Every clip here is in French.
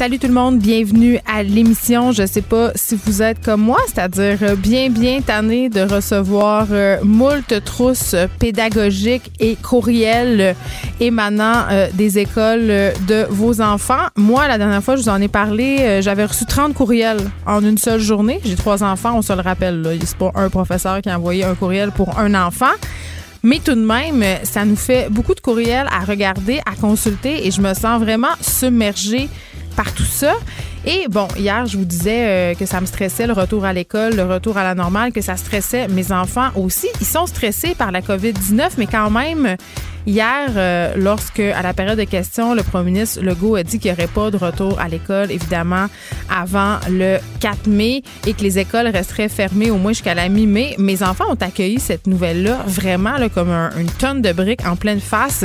Salut tout le monde, bienvenue à l'émission. Je sais pas si vous êtes comme moi, c'est-à-dire euh, bien bien tanné de recevoir euh, moult trousses pédagogiques et courriels émanant euh, des écoles de vos enfants. Moi, la dernière fois, je vous en ai parlé, j'avais reçu 30 courriels en une seule journée. J'ai trois enfants, on se le rappelle. C'est pas un professeur qui a envoyé un courriel pour un enfant. Mais tout de même, ça nous fait beaucoup de courriels à regarder, à consulter et je me sens vraiment submergée par tout ça. Et bon, hier, je vous disais euh, que ça me stressait le retour à l'école, le retour à la normale, que ça stressait mes enfants aussi. Ils sont stressés par la COVID-19, mais quand même, hier, euh, lorsque, à la période de questions, le premier ministre Legault a dit qu'il n'y aurait pas de retour à l'école, évidemment, avant le 4 mai et que les écoles resteraient fermées au moins jusqu'à la mi-mai, mes enfants ont accueilli cette nouvelle-là vraiment comme une tonne de briques en pleine face.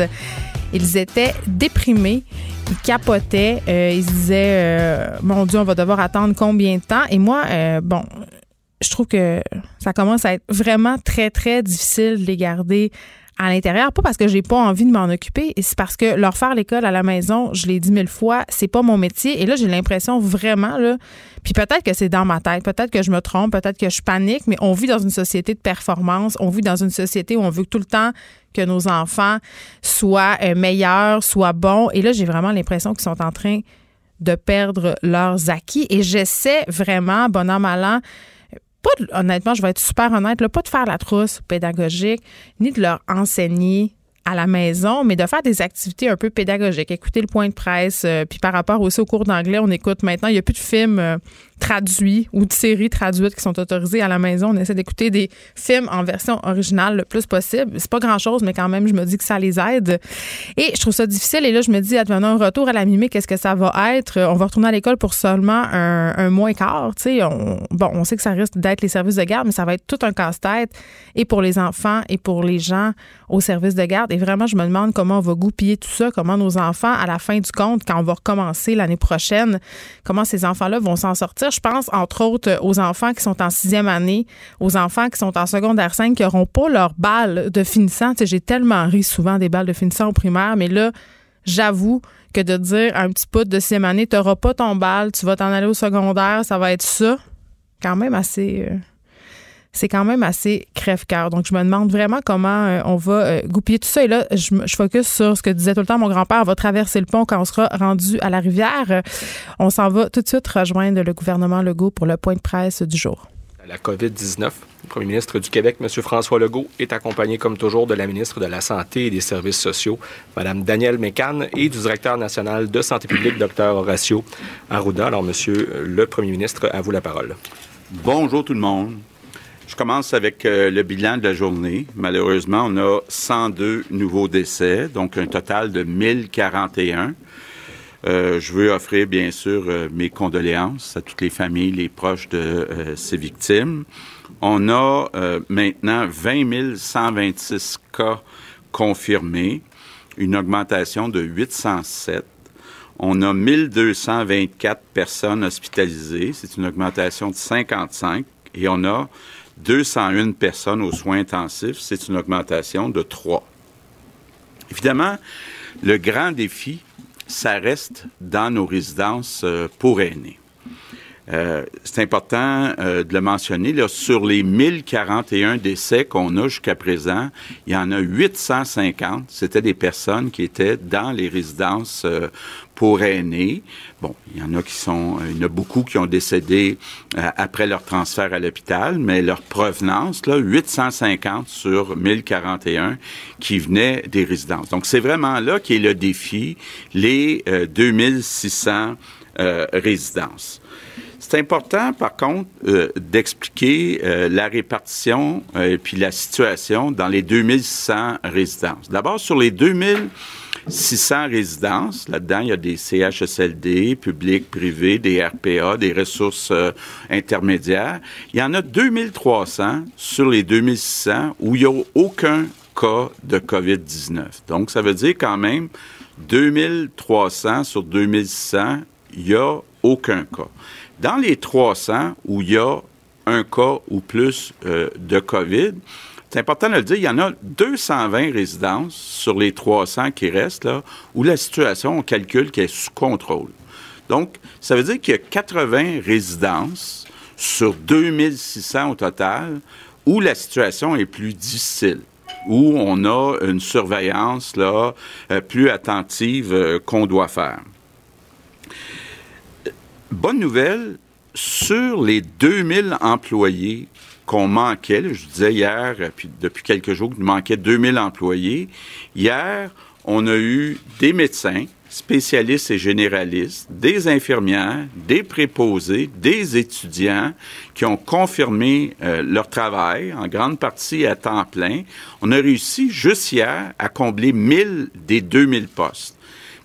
Ils étaient déprimés, ils capotaient, euh, ils se disaient euh, Mon Dieu, on va devoir attendre combien de temps? Et moi, euh, bon, je trouve que ça commence à être vraiment très, très difficile de les garder à l'intérieur, pas parce que j'ai pas envie de m'en occuper, c'est parce que leur faire l'école à la maison, je l'ai dit mille fois, c'est pas mon métier. Et là, j'ai l'impression vraiment, là, puis peut-être que c'est dans ma tête, peut-être que je me trompe, peut-être que je panique, mais on vit dans une société de performance, on vit dans une société où on veut tout le temps que nos enfants soient euh, meilleurs, soient bons. Et là, j'ai vraiment l'impression qu'ils sont en train de perdre leurs acquis. Et j'essaie vraiment, bon an, mal an, honnêtement, je vais être super honnête, pas de faire la trousse pédagogique, ni de leur enseigner à la maison, mais de faire des activités un peu pédagogiques. Écouter le point de presse, euh, puis par rapport aussi au cours d'anglais, on écoute maintenant, il n'y a plus de films euh, traduits ou de séries traduites qui sont autorisées à la maison. On essaie d'écouter des films en version originale le plus possible. C'est pas grand-chose, mais quand même, je me dis que ça les aide. Et je trouve ça difficile. Et là, je me dis, advenant un retour à la mimée, qu'est-ce que ça va être? On va retourner à l'école pour seulement un, mois et quart. On, bon, on sait que ça risque d'être les services de garde, mais ça va être tout un casse-tête et pour les enfants et pour les gens au service de garde. Et vraiment, je me demande comment on va goupiller tout ça, comment nos enfants, à la fin du compte, quand on va recommencer l'année prochaine, comment ces enfants-là vont s'en sortir. Je pense, entre autres, aux enfants qui sont en sixième année, aux enfants qui sont en secondaire 5, qui n'auront pas leur balle de finissant. j'ai tellement ri souvent des balles de finissant au primaire, mais là, j'avoue que de dire un petit pote de sixième année, tu n'auras pas ton balle, tu vas t'en aller au secondaire, ça va être ça, quand même assez... Euh, c'est quand même assez crève-cœur. Donc, je me demande vraiment comment euh, on va euh, goupiller tout ça. Et là, je, je, focus sur ce que disait tout le temps mon grand-père. On va traverser le pont quand on sera rendu à la rivière. On s'en va tout de suite rejoindre le gouvernement Legault pour le point de presse du jour. La COVID-19. Le premier ministre du Québec, M. François Legault, est accompagné, comme toujours, de la ministre de la Santé et des Services sociaux, Mme Danielle Mécan, et du directeur national de santé publique, Dr. Horacio Arruda. Alors, Monsieur le premier ministre, à vous la parole. Bonjour tout le monde. Je commence avec euh, le bilan de la journée. Malheureusement, on a 102 nouveaux décès, donc un total de 1041. Euh, je veux offrir, bien sûr, euh, mes condoléances à toutes les familles, les proches de ces victimes. On a maintenant 20 126 cas confirmés, une augmentation de 807. On a 1224 personnes hospitalisées, c'est une augmentation de 55. Et on a 201 personnes aux soins intensifs, c'est une augmentation de 3. Évidemment, le grand défi, ça reste dans nos résidences euh, pour aînés. Euh, c'est important euh, de le mentionner. Là, sur les 1041 décès qu'on a jusqu'à présent, il y en a 850. C'était des personnes qui étaient dans les résidences euh, pour aînés. Bon, il y en a qui sont, il y en a beaucoup qui ont décédé après leur transfert à l'hôpital, mais leur provenance, là, 850 sur 1041 qui venaient des résidences. Donc, c'est vraiment là qui est le défi, les 2600 résidences. C'est important, par contre, euh, d'expliquer euh, la répartition euh, et puis la situation dans les 2600 résidences. D'abord, sur les 2600 résidences, là-dedans, il y a des CHSLD, publics, privés, des RPA, des ressources intermédiaires. Il y en a 2300 sur les 2600 où il n'y a aucun cas de COVID-19. Donc, ça veut dire quand même 2300 sur 2600, il n'y a aucun cas. Dans les 300 où il y a un cas ou plus euh, de COVID, c'est important de le dire, il y en a 220 résidences sur les 300 qui restent là, où la situation, on calcule qu'elle est sous contrôle. Donc, ça veut dire qu'il y a 80 résidences sur 2600 au total où la situation est plus difficile où on a une surveillance là, euh, plus attentive euh, qu'on doit faire bonne nouvelle, sur les 2000 employés qu'on manquait, je disais hier, puis depuis quelques jours qu'il manquait 2000 employés, hier, on a eu des médecins, spécialistes et généralistes, des infirmières, des préposés, des étudiants qui ont confirmé euh, leur travail, en grande partie à temps plein. On a réussi juste hier à combler 1000 des 2000 postes.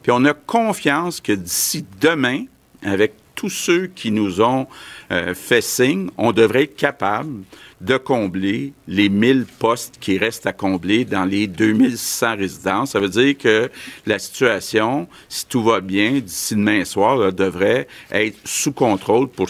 Puis on a confiance que d'ici demain, avec tous ceux qui nous ont euh, fait signe, on devrait être capable de combler les 1000 postes qui restent à combler dans les 2600 résidences. Ça veut dire que la situation, si tout va bien, d'ici demain soir, devrait être sous contrôle pour,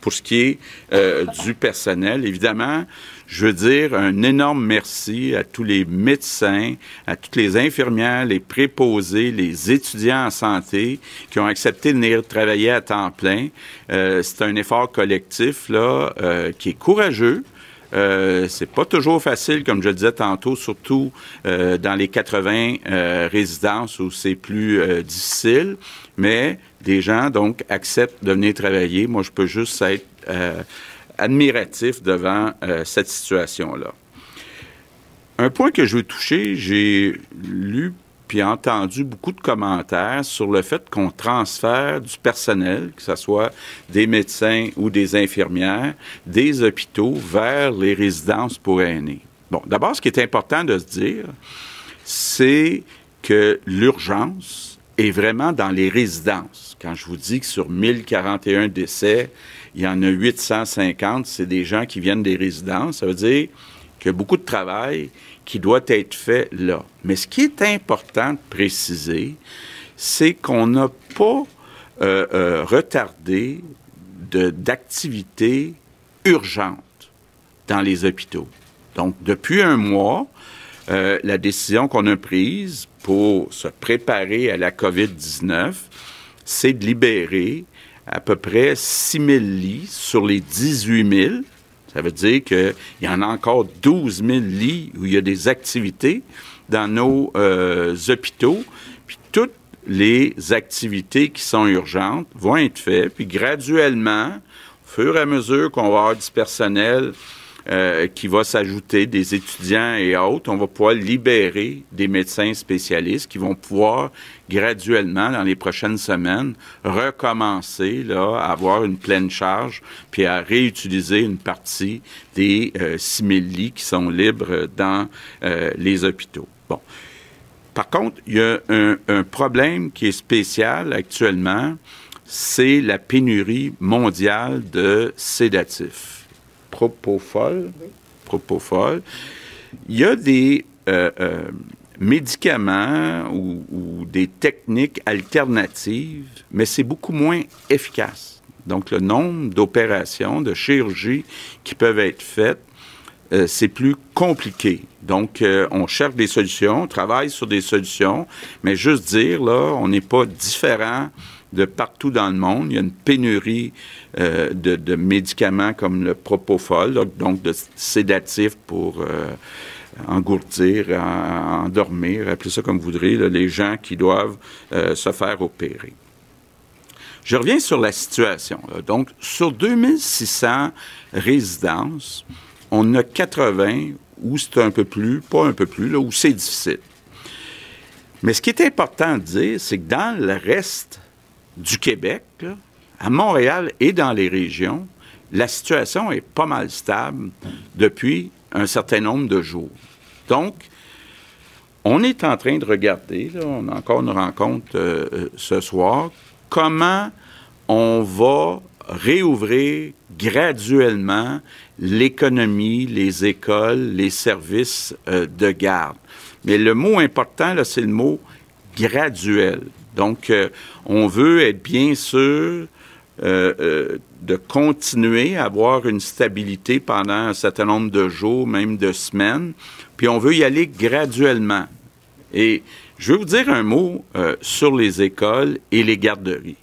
pour ce qui est euh, du personnel. Évidemment, je veux dire un énorme merci à tous les médecins, à toutes les infirmières, les préposés, les étudiants en santé qui ont accepté de venir travailler à temps plein. Euh, c'est un effort collectif là euh, qui est courageux. Euh, c'est pas toujours facile, comme je le disais tantôt, surtout euh, dans les 80 euh, résidences où c'est plus euh, difficile, mais des gens donc acceptent de venir travailler. Moi, je peux juste être admiratif devant euh, cette situation-là. Un point que je veux toucher, j'ai lu puis entendu beaucoup de commentaires sur le fait qu'on transfère du personnel, que ce soit des médecins ou des infirmières, des hôpitaux vers les résidences pour aînés. Bon, d'abord, ce qui est important de se dire, c'est que l'urgence est vraiment dans les résidences. Quand je vous dis que sur 1041 décès, il y en a 850, c'est des gens qui viennent des résidences. Ça veut dire qu'il y a beaucoup de travail qui doit être fait là. Mais ce qui est important de préciser, c'est qu'on n'a pas euh, euh, retardé d'activités urgentes dans les hôpitaux. Donc, depuis un mois, euh, la décision qu'on a prise pour se préparer à la COVID-19, c'est de libérer à peu près 6 000 lits sur les 18 000. Ça veut dire qu'il y en a encore 12 000 lits où il y a des activités dans nos euh, hôpitaux. Puis toutes les activités qui sont urgentes vont être faites. Puis graduellement, au fur et à mesure qu'on va avoir du personnel euh, qui va s'ajouter des étudiants et autres. On va pouvoir libérer des médecins spécialistes qui vont pouvoir graduellement, dans les prochaines semaines, recommencer là, à avoir une pleine charge, puis à réutiliser une partie des euh, 6 000 lits qui sont libres dans euh, les hôpitaux. Bon. Par contre, il y a un, un problème qui est spécial actuellement, c'est la pénurie mondiale de sédatifs propofol. Propofol. Il y a des euh, euh, médicaments ou, des techniques alternatives, mais c'est beaucoup moins efficace. Donc, le nombre d'opérations, de chirurgies qui peuvent être faites, euh, c'est plus compliqué. Donc, on cherche des solutions, on travaille sur des solutions, mais juste dire, là, on n'est pas différent de partout dans le monde. Il y a une pénurie euh, de, médicaments comme le propofol, donc de sédatifs pour euh, engourdir, endormir, appelez ça comme vous voudrez, les gens qui doivent euh, se faire opérer. Je reviens sur la situation. Donc, sur 2600 résidences, on a 80 où c'est un peu plus, pas un peu plus, là, où c'est difficile. Mais ce qui est important de dire, c'est que dans le reste du Québec, à Montréal et dans les régions, la situation est pas mal stable depuis un certain nombre de jours. Donc, on est en train de regarder, on a encore une rencontre euh, euh, ce soir, comment on va réouvrir graduellement l'économie, les écoles, les services euh, de garde. Mais le mot important, là, c'est le mot graduel. Donc, euh, on veut être bien sûr euh, de continuer à avoir une stabilité pendant un certain nombre de jours, même de semaines, puis on veut y aller graduellement. Et je veux vous dire un mot sur les écoles et les garderies.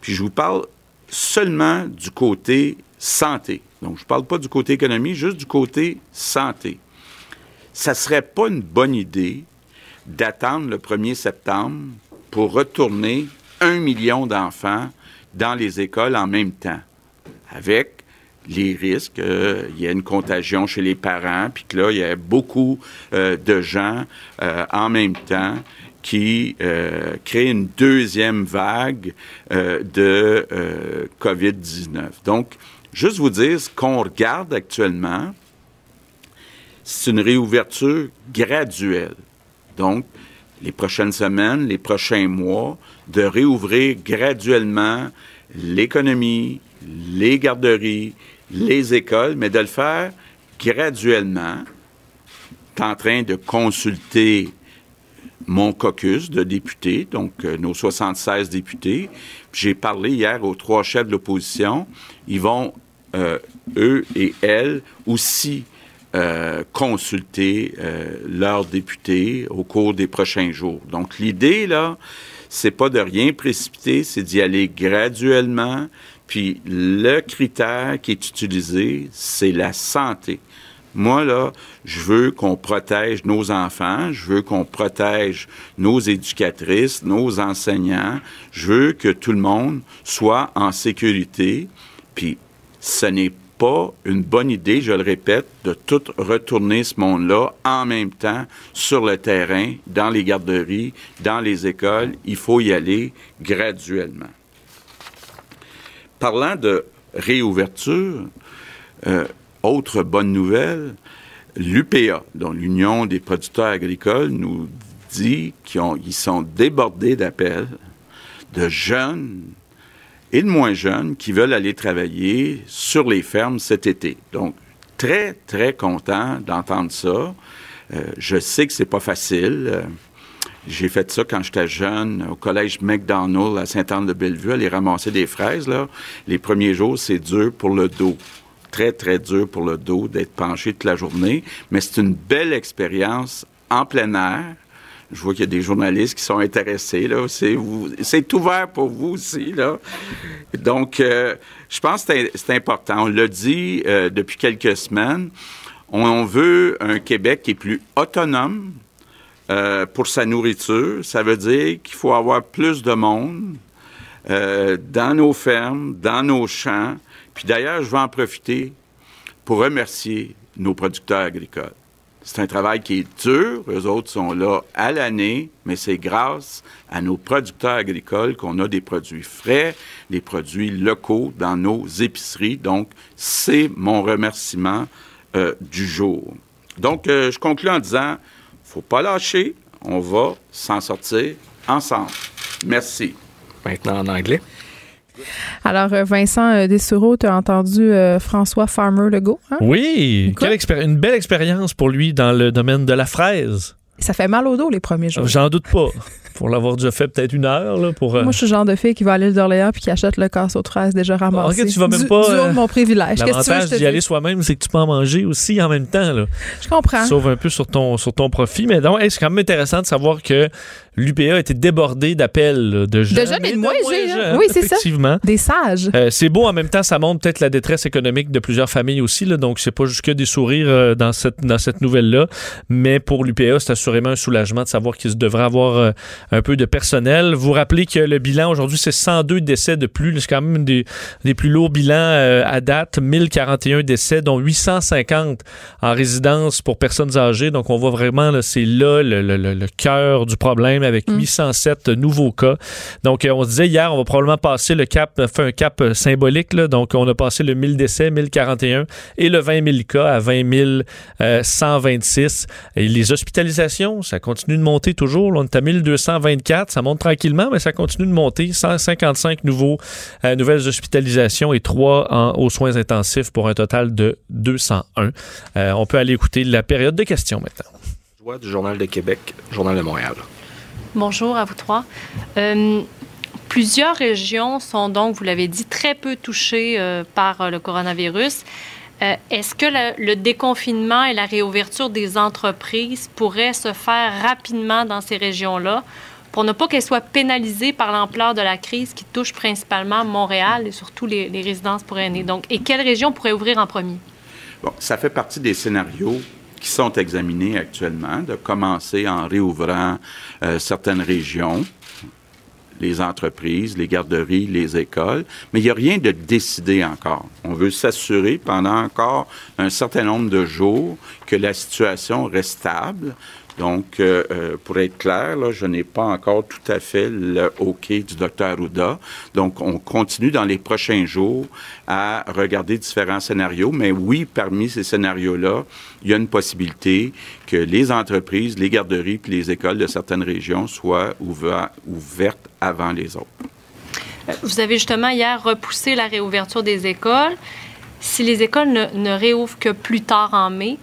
Puis je vous parle seulement du côté santé. Donc, je ne parle pas du côté économie, juste du côté santé. Ça ne serait pas une bonne idée d'attendre le 1er septembre pour retourner un million d'enfants dans les écoles en même temps, avec les risques qu'il y ait une contagion chez les parents, puis que là, il y a beaucoup euh, de gens euh, en même temps qui euh, crée une deuxième vague euh, de euh, COVID-19. Donc, juste vous dire, ce qu'on regarde actuellement, c'est une réouverture graduelle. Donc, les prochaines semaines, les prochains mois, de réouvrir graduellement l'économie, les garderies, les écoles, mais de le faire graduellement. en train de consulter mon caucus de députés, donc euh, nos 76 députés. J'ai parlé hier aux trois chefs de l'opposition. Ils vont, euh, eux et elles, aussi euh, consulter leurs députés au cours des prochains jours. Donc l'idée, là, c'est pas de rien précipiter, c'est d'y aller graduellement. Puis le critère qui est utilisé, c'est la santé. Moi, là, je veux qu'on protège nos enfants, je veux qu'on protège nos éducatrices, nos enseignants, je veux que tout le monde soit en sécurité. Puis, ce n'est pas une bonne idée, je le répète, de tout retourner ce monde-là en même temps sur le terrain, dans les garderies, dans les écoles. Il faut y aller graduellement. Parlant de réouverture, euh, autre bonne nouvelle, l'UPA, dont l'Union des producteurs agricoles, nous dit qu'ils sont débordés d'appels de jeunes et de moins jeunes qui veulent aller travailler sur les fermes cet été. Donc, très, très content d'entendre ça. Euh, je sais que c'est pas facile. Euh, j'ai fait ça quand j'étais jeune au collège McDonald à Saint-Anne-de-Bellevue, aller ramasser des fraises. Là. Les premiers jours, c'est dur pour le dos très, très dur pour le dos d'être penché toute la journée, mais c'est une belle expérience en plein air. Je vois qu'il y a des journalistes qui sont intéressés. Là. C'est, c'est ouvert pour vous aussi. Là. Donc, euh, je pense que c'est, important. On l'a dit euh, depuis quelques semaines. On veut un Québec qui est plus autonome euh, pour sa nourriture. Ça veut dire qu'il faut avoir plus de monde dans nos fermes, dans nos champs, puis d'ailleurs, je vais en profiter pour remercier nos producteurs agricoles. C'est un travail qui est dur. Eux autres sont là à l'année, mais c'est grâce à nos producteurs agricoles qu'on a des produits frais, des produits locaux dans nos épiceries. Donc, c'est mon remerciement euh, du jour. Donc, euh, je conclue en disant, faut pas lâcher, on va s'en sortir ensemble. Merci. Maintenant en anglais. Alors, euh, Vincent euh, Dessureau, tu as entendu euh, François Farmer Legault. Hein? Oui, une belle expérience pour lui dans le domaine de la fraise. Ça fait mal au dos les premiers jours. J'en doute pas. pour l'avoir déjà fait peut-être une heure. Là, pour, euh, Moi, je suis le genre de fille qui va aller d'Orléans puis qui achète le casseau de fraises déjà ramassé. Ok, tu vas même Du- pas, du haut de euh, mon privilège. L'avantage d'y aller soi-même, c'est que tu peux en manger aussi en même temps. Là. Je comprends. Sauve un peu sur ton, sur ton profit. Mais donc, hey, c'est quand même intéressant de savoir que l'UPA a été débordé d'appels de jeunes. jeunes et de de moins jeunes. jeunes, Oui, c'est ça. Effectivement. Des sages. Euh, c'est beau en même temps, ça montre peut-être la détresse économique de plusieurs familles aussi. Là, donc, c'est pas juste que des sourires euh, dans cette, dans cette nouvelle-là. Mais pour l'UPA, c'est assurément un soulagement de savoir qu'il devrait avoir un peu de personnel. Vous rappelez que le bilan aujourd'hui, c'est 102 décès de plus. C'est quand même des, des plus lourds bilans euh, à date. 1041 décès, dont 850 en résidence pour personnes âgées. Donc, on voit vraiment, là, c'est là le, le- le- le cœur du problème avec 807 nouveaux cas. Donc, euh, on se disait hier, on va probablement passer le cap, euh, fait un cap symbolique. Là. Donc, on a passé le 1000 décès, 1041, et le 20 000 cas à 20 euh, 126. Et les hospitalisations, ça continue de monter toujours. Là, on est à 1224. Ça monte tranquillement, mais ça continue de monter. 155 nouveaux, euh, nouvelles hospitalisations et 3 aux soins intensifs pour un total de 201. Euh, on peut aller écouter la période de questions maintenant. Joie du Journal de Québec, Journal de Montréal. Bonjour à vous trois. Euh, plusieurs régions sont donc, vous l'avez dit, très peu touchées euh, par euh, le coronavirus. Euh, Est-ce que le, le déconfinement et la réouverture des entreprises pourraient se faire rapidement dans ces régions-là? Pour ne pas qu'elles soient pénalisées par l'ampleur de la crise qui touche principalement Montréal et surtout les, les résidences pour aînés? Donc, et quelle région pourrait ouvrir en premier? Bon, ça fait partie des scénarios qui sont examinés actuellement, de commencer en réouvrant euh, certaines régions, les entreprises, les garderies, les écoles, mais il n'y a rien de décidé encore. On veut s'assurer pendant encore un certain nombre de jours que la situation reste stable. Donc, euh, euh, pour être clair, je n'ai pas encore tout à fait le OK du docteur Arruda. Donc, on continue dans les prochains jours à regarder différents scénarios. Mais oui, parmi ces scénarios-là, il y a une possibilité que les entreprises, les garderies puis les écoles de certaines régions soient ouver- ouvertes avant les autres. Vous avez justement hier repoussé la réouverture des écoles. Si les écoles ne réouvrent que plus tard en mai,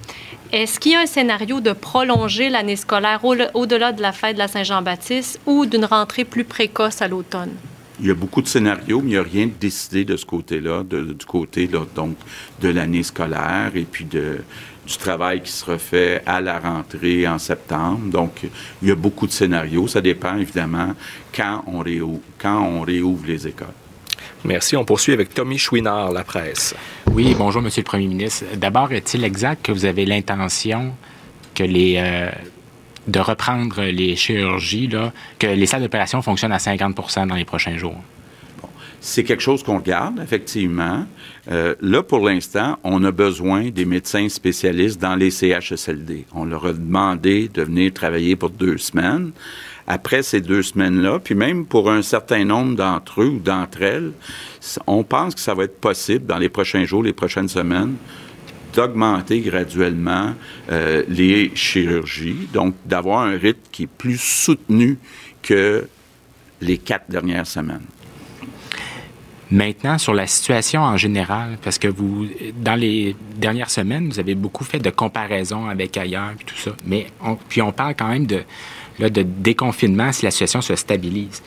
est-ce qu'il y a un scénario de prolonger l'année scolaire au- au-delà de la fête de la Saint-Jean-Baptiste ou d'une rentrée plus précoce à l'automne? Il y a beaucoup de scénarios, mais il n'y a rien de décidé de ce côté-là, du côté de l'année scolaire et puis du travail qui sera fait à la rentrée en septembre. Donc, il y a beaucoup de scénarios. Ça dépend évidemment quand on réouvre les écoles. Merci. On poursuit avec Tommy Chouinard, La Presse. Oui, bonjour, Monsieur le Premier ministre. D'abord, est-il exact que vous avez l'intention que les euh, de reprendre les chirurgies, là, que les salles d'opération fonctionnent à 50% dans les prochains jours? C'est quelque chose qu'on regarde, effectivement. Euh, là, pour l'instant, on a besoin des médecins spécialistes dans les CHSLD. On leur a demandé de venir travailler pour deux semaines. Après ces deux semaines-là, puis même pour un certain nombre d'entre eux ou d'entre elles, on pense que ça va être possible dans les prochains jours, les prochaines semaines, d'augmenter graduellement euh, les chirurgies, donc d'avoir un rythme qui est plus soutenu que les quatre dernières semaines. Maintenant, sur la situation en général, parce que vous, dans les dernières semaines, vous avez beaucoup fait de comparaisons avec ailleurs et tout ça, mais puis on parle quand même de, là, de déconfinement si la situation se stabilise.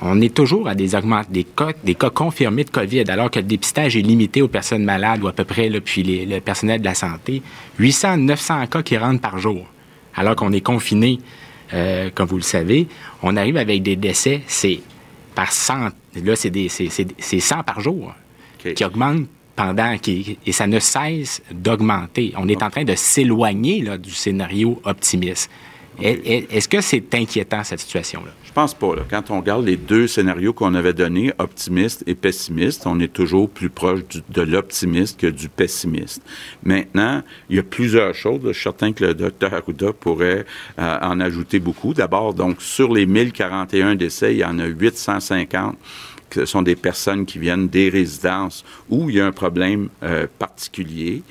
On est toujours à des, des, cas, des cas confirmés de COVID, alors que le dépistage est limité aux personnes malades ou à peu près, là, puis les- le personnel de la santé. 800, 900 cas qui rentrent par jour, alors qu'on est confiné, euh, comme vous le savez. On arrive avec des décès, c'est par 100. Là, c'est des- c'est- c'est- c'est 100 par jour qui augmentent pendant, qui- et ça ne cesse d'augmenter. On est en train de s'éloigner là, du scénario optimiste. Est- est- Est-ce que c'est inquiétant, cette situation-là? Je pense pas. Quand on regarde les deux scénarios qu'on avait donnés, optimiste et pessimiste, on est toujours plus proche de l'optimiste que du pessimiste. Maintenant, il y a plusieurs choses. Je suis certain que le docteur Arruda pourrait euh, en ajouter beaucoup. D'abord, donc, sur les 1041 décès, il y en a 850 que ce sont des personnes qui viennent des résidences où il y a un problème euh, particulier.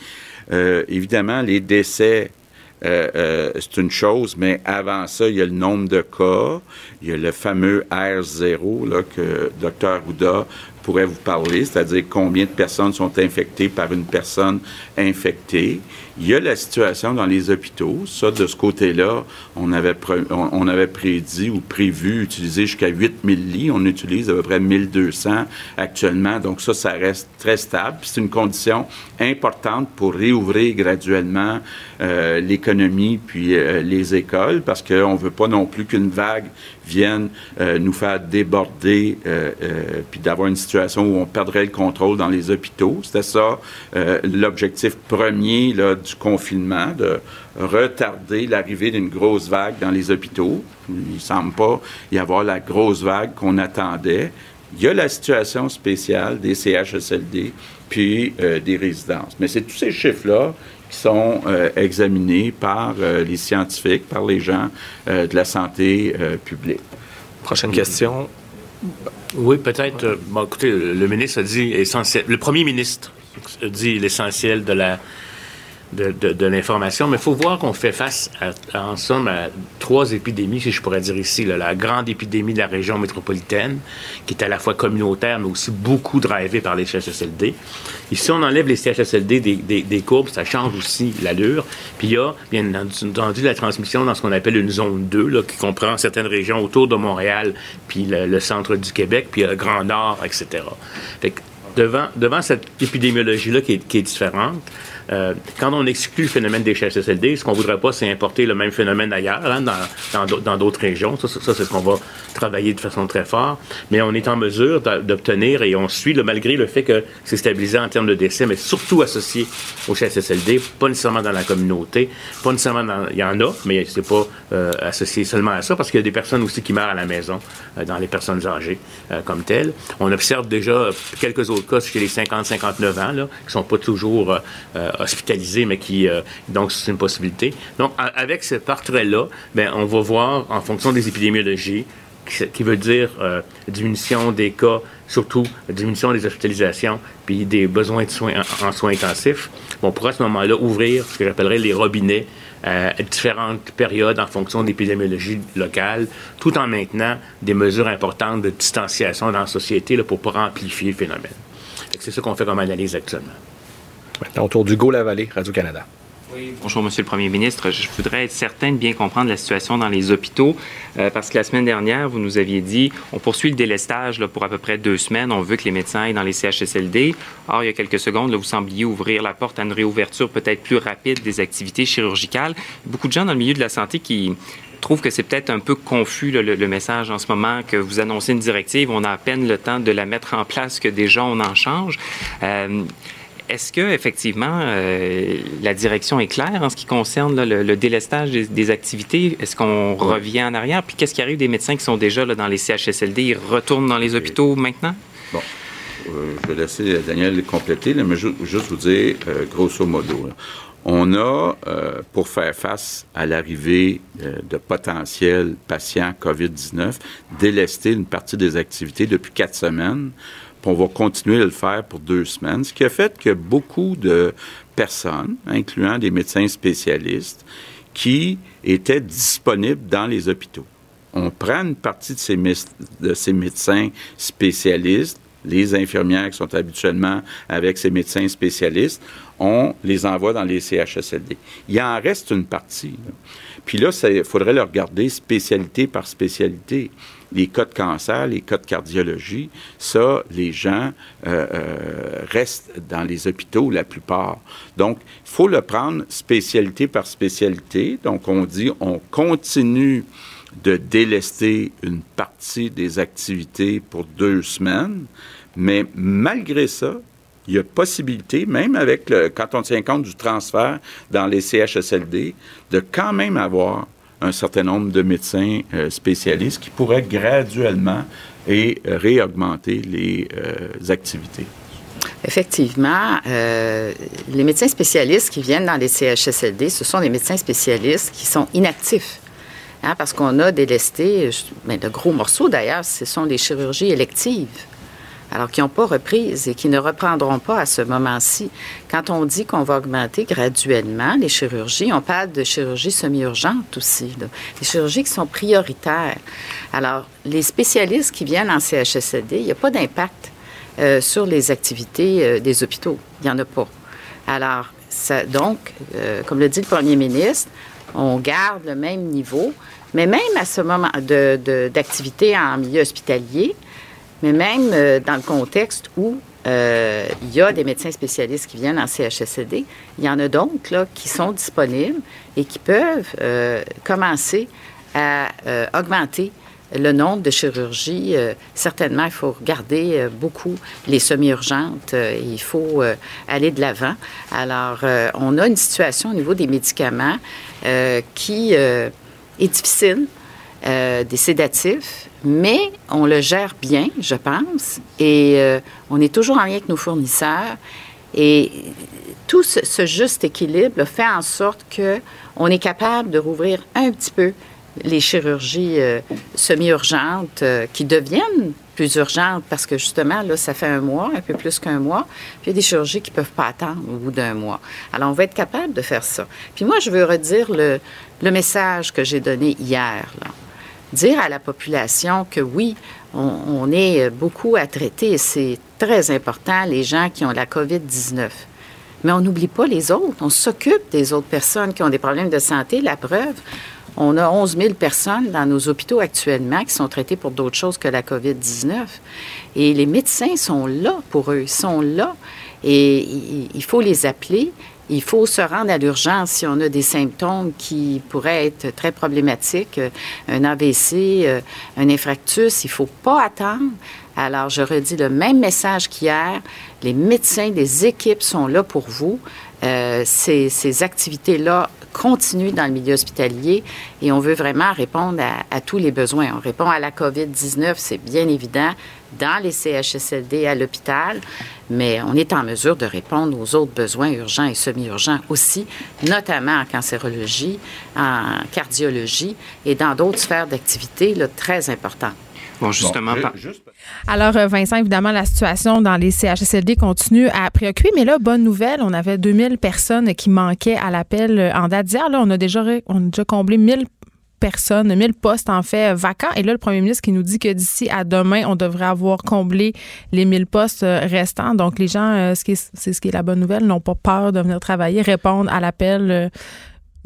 Euh, évidemment, les décès euh, euh, c'est une chose, mais avant ça, il y a le nombre de cas, il y a le fameux R0 là, que Dr. Houda pourrait vous parler, c'est-à-dire combien de personnes sont infectées par une personne infectée. Il y a la situation dans les hôpitaux. Ça, de ce côté-là, on avait, on, avait prédit ou prévu utiliser jusqu'à 8000 lits. On utilise à peu près 1200 actuellement. Donc ça, ça reste très stable. C'est une condition importante pour réouvrir graduellement euh, l'économie puis euh, les écoles parce qu'on ne veut pas non plus qu'une vague vienne euh, nous faire déborder puis d'avoir une situation où on perdrait le contrôle dans les hôpitaux. C'était ça l'objectif premier là, du confinement, de retarder l'arrivée d'une grosse vague dans les hôpitaux. Il ne semble pas y avoir la grosse vague qu'on attendait. Il y a la situation spéciale des CHSLD puis des résidences. Mais c'est tous ces chiffres-là qui sont euh, examinés par euh, les scientifiques, par les gens de la santé publique. Prochaine question. Oui, peut-être. Bon, écoutez, le ministre a dit essentiel. Le premier ministre a dit l'essentiel de la de, l'information, mais il faut voir qu'on fait face, en somme, à trois épidémies, si je pourrais dire ici. la grande épidémie de la région métropolitaine, qui est à la fois communautaire, mais aussi beaucoup drivée par les CHSLD. Et si on enlève les CHSLD des, courbes, ça change aussi l'allure. Puis il y a, bien entendu, la transmission dans ce qu'on appelle une zone 2, là, qui comprend certaines régions autour de Montréal, puis le, centre du Québec, puis le Grand Nord, etc. Fait devant, devant cette épidémiologie-là qui est différente, euh, quand on exclut le phénomène des CHSLD, ce qu'on voudrait pas, c'est importer le même phénomène ailleurs, hein, dans d'autres régions. Ça, c'est ce qu'on va travailler de façon très forte. Mais on est en mesure d'obtenir, et on suit, malgré le fait que c'est stabilisé en termes de décès, mais surtout associé au CHSLD, pas nécessairement dans la communauté, pas nécessairement dans... Il y en a, mais c'est pas euh, associé seulement à ça, parce qu'il y a des personnes aussi qui meurent à la maison, euh, dans les personnes âgées comme telles. On observe déjà quelques autres cas chez les 50-59 ans, là, qui sont pas toujours hospitalisés, mais qui euh, donc c'est une possibilité. Donc avec ce portrait-là, ben on va voir en fonction des épidémiologies, qui veut dire euh, diminution des cas, surtout diminution des hospitalisations, puis des besoins de soins en, soins intensifs. on pourra à ce moment-là ouvrir ce que j'appellerais les robinets à différentes périodes en fonction de l'épidémiologie locale, tout en maintenant des mesures importantes de distanciation dans la société pour pas amplifier le phénomène. C'est ça qu'on fait comme analyse actuellement. Maintenant, autour d'Hugo Lavallée, Radio-Canada. Bonjour, Monsieur le Premier ministre. Je voudrais être certain de bien comprendre la situation dans les hôpitaux, euh, parce que la semaine dernière, vous nous aviez dit, on poursuit le délestage pour à peu près deux semaines. On veut que les médecins aillent dans les CHSLD. Or, il y a quelques secondes, vous sembliez ouvrir la porte à une réouverture peut-être plus rapide des activités chirurgicales. Beaucoup de gens dans le milieu de la santé qui trouvent que c'est peut-être un peu confus le, message en ce moment que vous annoncez une directive, on a à peine le temps de la mettre en place que déjà on en change. Euh, est-ce que effectivement euh, la direction est claire en ce qui concerne le, délestage des, activités? Est-ce qu'on revient en arrière? Puis qu'est-ce qui arrive des médecins qui sont déjà là, dans les CHSLD Ils retournent dans les hôpitaux maintenant? Bon, euh, je vais laisser Daniel compléter, mais je, juste vous dire euh, grosso modo. On a, pour faire face à l'arrivée de potentiels patients COVID-19, délesté une partie des activités depuis quatre semaines on va continuer de le faire pour deux semaines, ce qui a fait que beaucoup de personnes, incluant des médecins spécialistes, qui étaient disponibles dans les hôpitaux. On prend une partie de ces, de ces médecins spécialistes, les infirmières qui sont habituellement avec ces médecins spécialistes, on les envoie dans les CHSLD. Il en reste une partie. Puis là, il faudrait le regarder spécialité par spécialité les cas de cancer, les cas de cardiologie, ça, les gens euh, euh, restent dans les hôpitaux la plupart. Donc, il faut le prendre spécialité par spécialité. Donc, on dit, on continue de délester une partie des activités pour deux semaines, mais malgré ça, il y a possibilité, même avec le, quand on tient compte du transfert dans les CHSLD, de quand même avoir un certain nombre de médecins euh, spécialistes qui pourraient graduellement et euh, réaugmenter les euh, activités. Effectivement, les médecins spécialistes qui viennent dans les CHSLD, ce sont des médecins spécialistes qui sont inactifs. Hein, parce qu'on a délesté, mais de gros morceaux d'ailleurs, ce sont les chirurgies électives alors qui n'ont pas reprise et qui ne reprendront pas à ce moment-ci. Quand on dit qu'on va augmenter graduellement les chirurgies, on parle de chirurgies semi-urgentes aussi, des chirurgies qui sont prioritaires. Alors, les spécialistes qui viennent en CHSLD, il n'y a pas d'impact euh, sur les activités euh, des hôpitaux. Il n'y en a pas. Alors, ça, donc, euh, comme le dit le premier ministre, on garde le même niveau, mais même à ce moment de- de- d'activité en milieu hospitalier, mais même euh, dans le contexte où euh, il y a des médecins spécialistes qui viennent en CHSLD, il y en a donc là, qui sont disponibles et qui peuvent euh, commencer à euh, augmenter le nombre de chirurgies. Euh, certainement, il faut regarder euh, beaucoup les semi-urgentes. euh, il faut aller de l'avant. Alors, on a une situation au niveau des médicaments qui est difficile euh, des sédatifs, mais on le gère bien, je pense, et euh, on est toujours en lien avec nos fournisseurs. Et tout ce, juste équilibre fait en sorte que on est capable de rouvrir un petit peu les chirurgies euh, semi-urgentes qui deviennent plus urgentes parce que justement, là, ça fait un mois, un peu plus qu'un mois. Puis il y a des chirurgies qui ne peuvent pas attendre au bout d'un mois. Alors, on va être capable de faire ça. Puis moi, je veux redire le, le message que j'ai donné hier. Là. Dire à la population que oui, on, est beaucoup à traiter c'est très important, les gens qui ont la COVID-19. Mais on n'oublie pas les autres. On s'occupe des autres personnes qui ont des problèmes de santé. La preuve, on a 11 000 personnes dans nos hôpitaux actuellement qui sont traitées pour d'autres choses que la COVID-19. Et les médecins sont là pour eux. Ils sont là. Et il faut les appeler. Il faut se rendre à l'urgence si on a des symptômes qui pourraient être très problématiques, euh, un AVC, euh, un infarctus. Il ne faut pas attendre. Alors, je redis le même message qu'hier. Les médecins, les équipes sont là pour vous. Euh, ces, activités-là continuent dans le milieu hospitalier et on veut vraiment répondre à, à tous les besoins. On répond à la COVID-19, c'est bien évident, dans les CHSLD à l'hôpital, mais on est en mesure de répondre aux autres besoins urgents et semi-urgents aussi, notamment en cancérologie, en cardiologie et dans d'autres sphères d'activité là, très importantes. Bon, justement, Bon, juste- Alors, euh, Vincent, évidemment, la situation dans les CHSLD continue à préoccuper. Mais là, bonne nouvelle, on avait 2000 personnes qui manquaient à l'appel euh, en date d'hier. Là, on a déjà, on a déjà comblé 1000 personnes, 1000 postes en fait vacants. Et là, le premier ministre qui nous dit que d'ici à demain, on devrait avoir comblé les 1000 postes euh, restants. Donc, les gens, euh, c'est ce qui est la bonne nouvelle, n'ont pas peur de venir travailler, répondre à l'appel.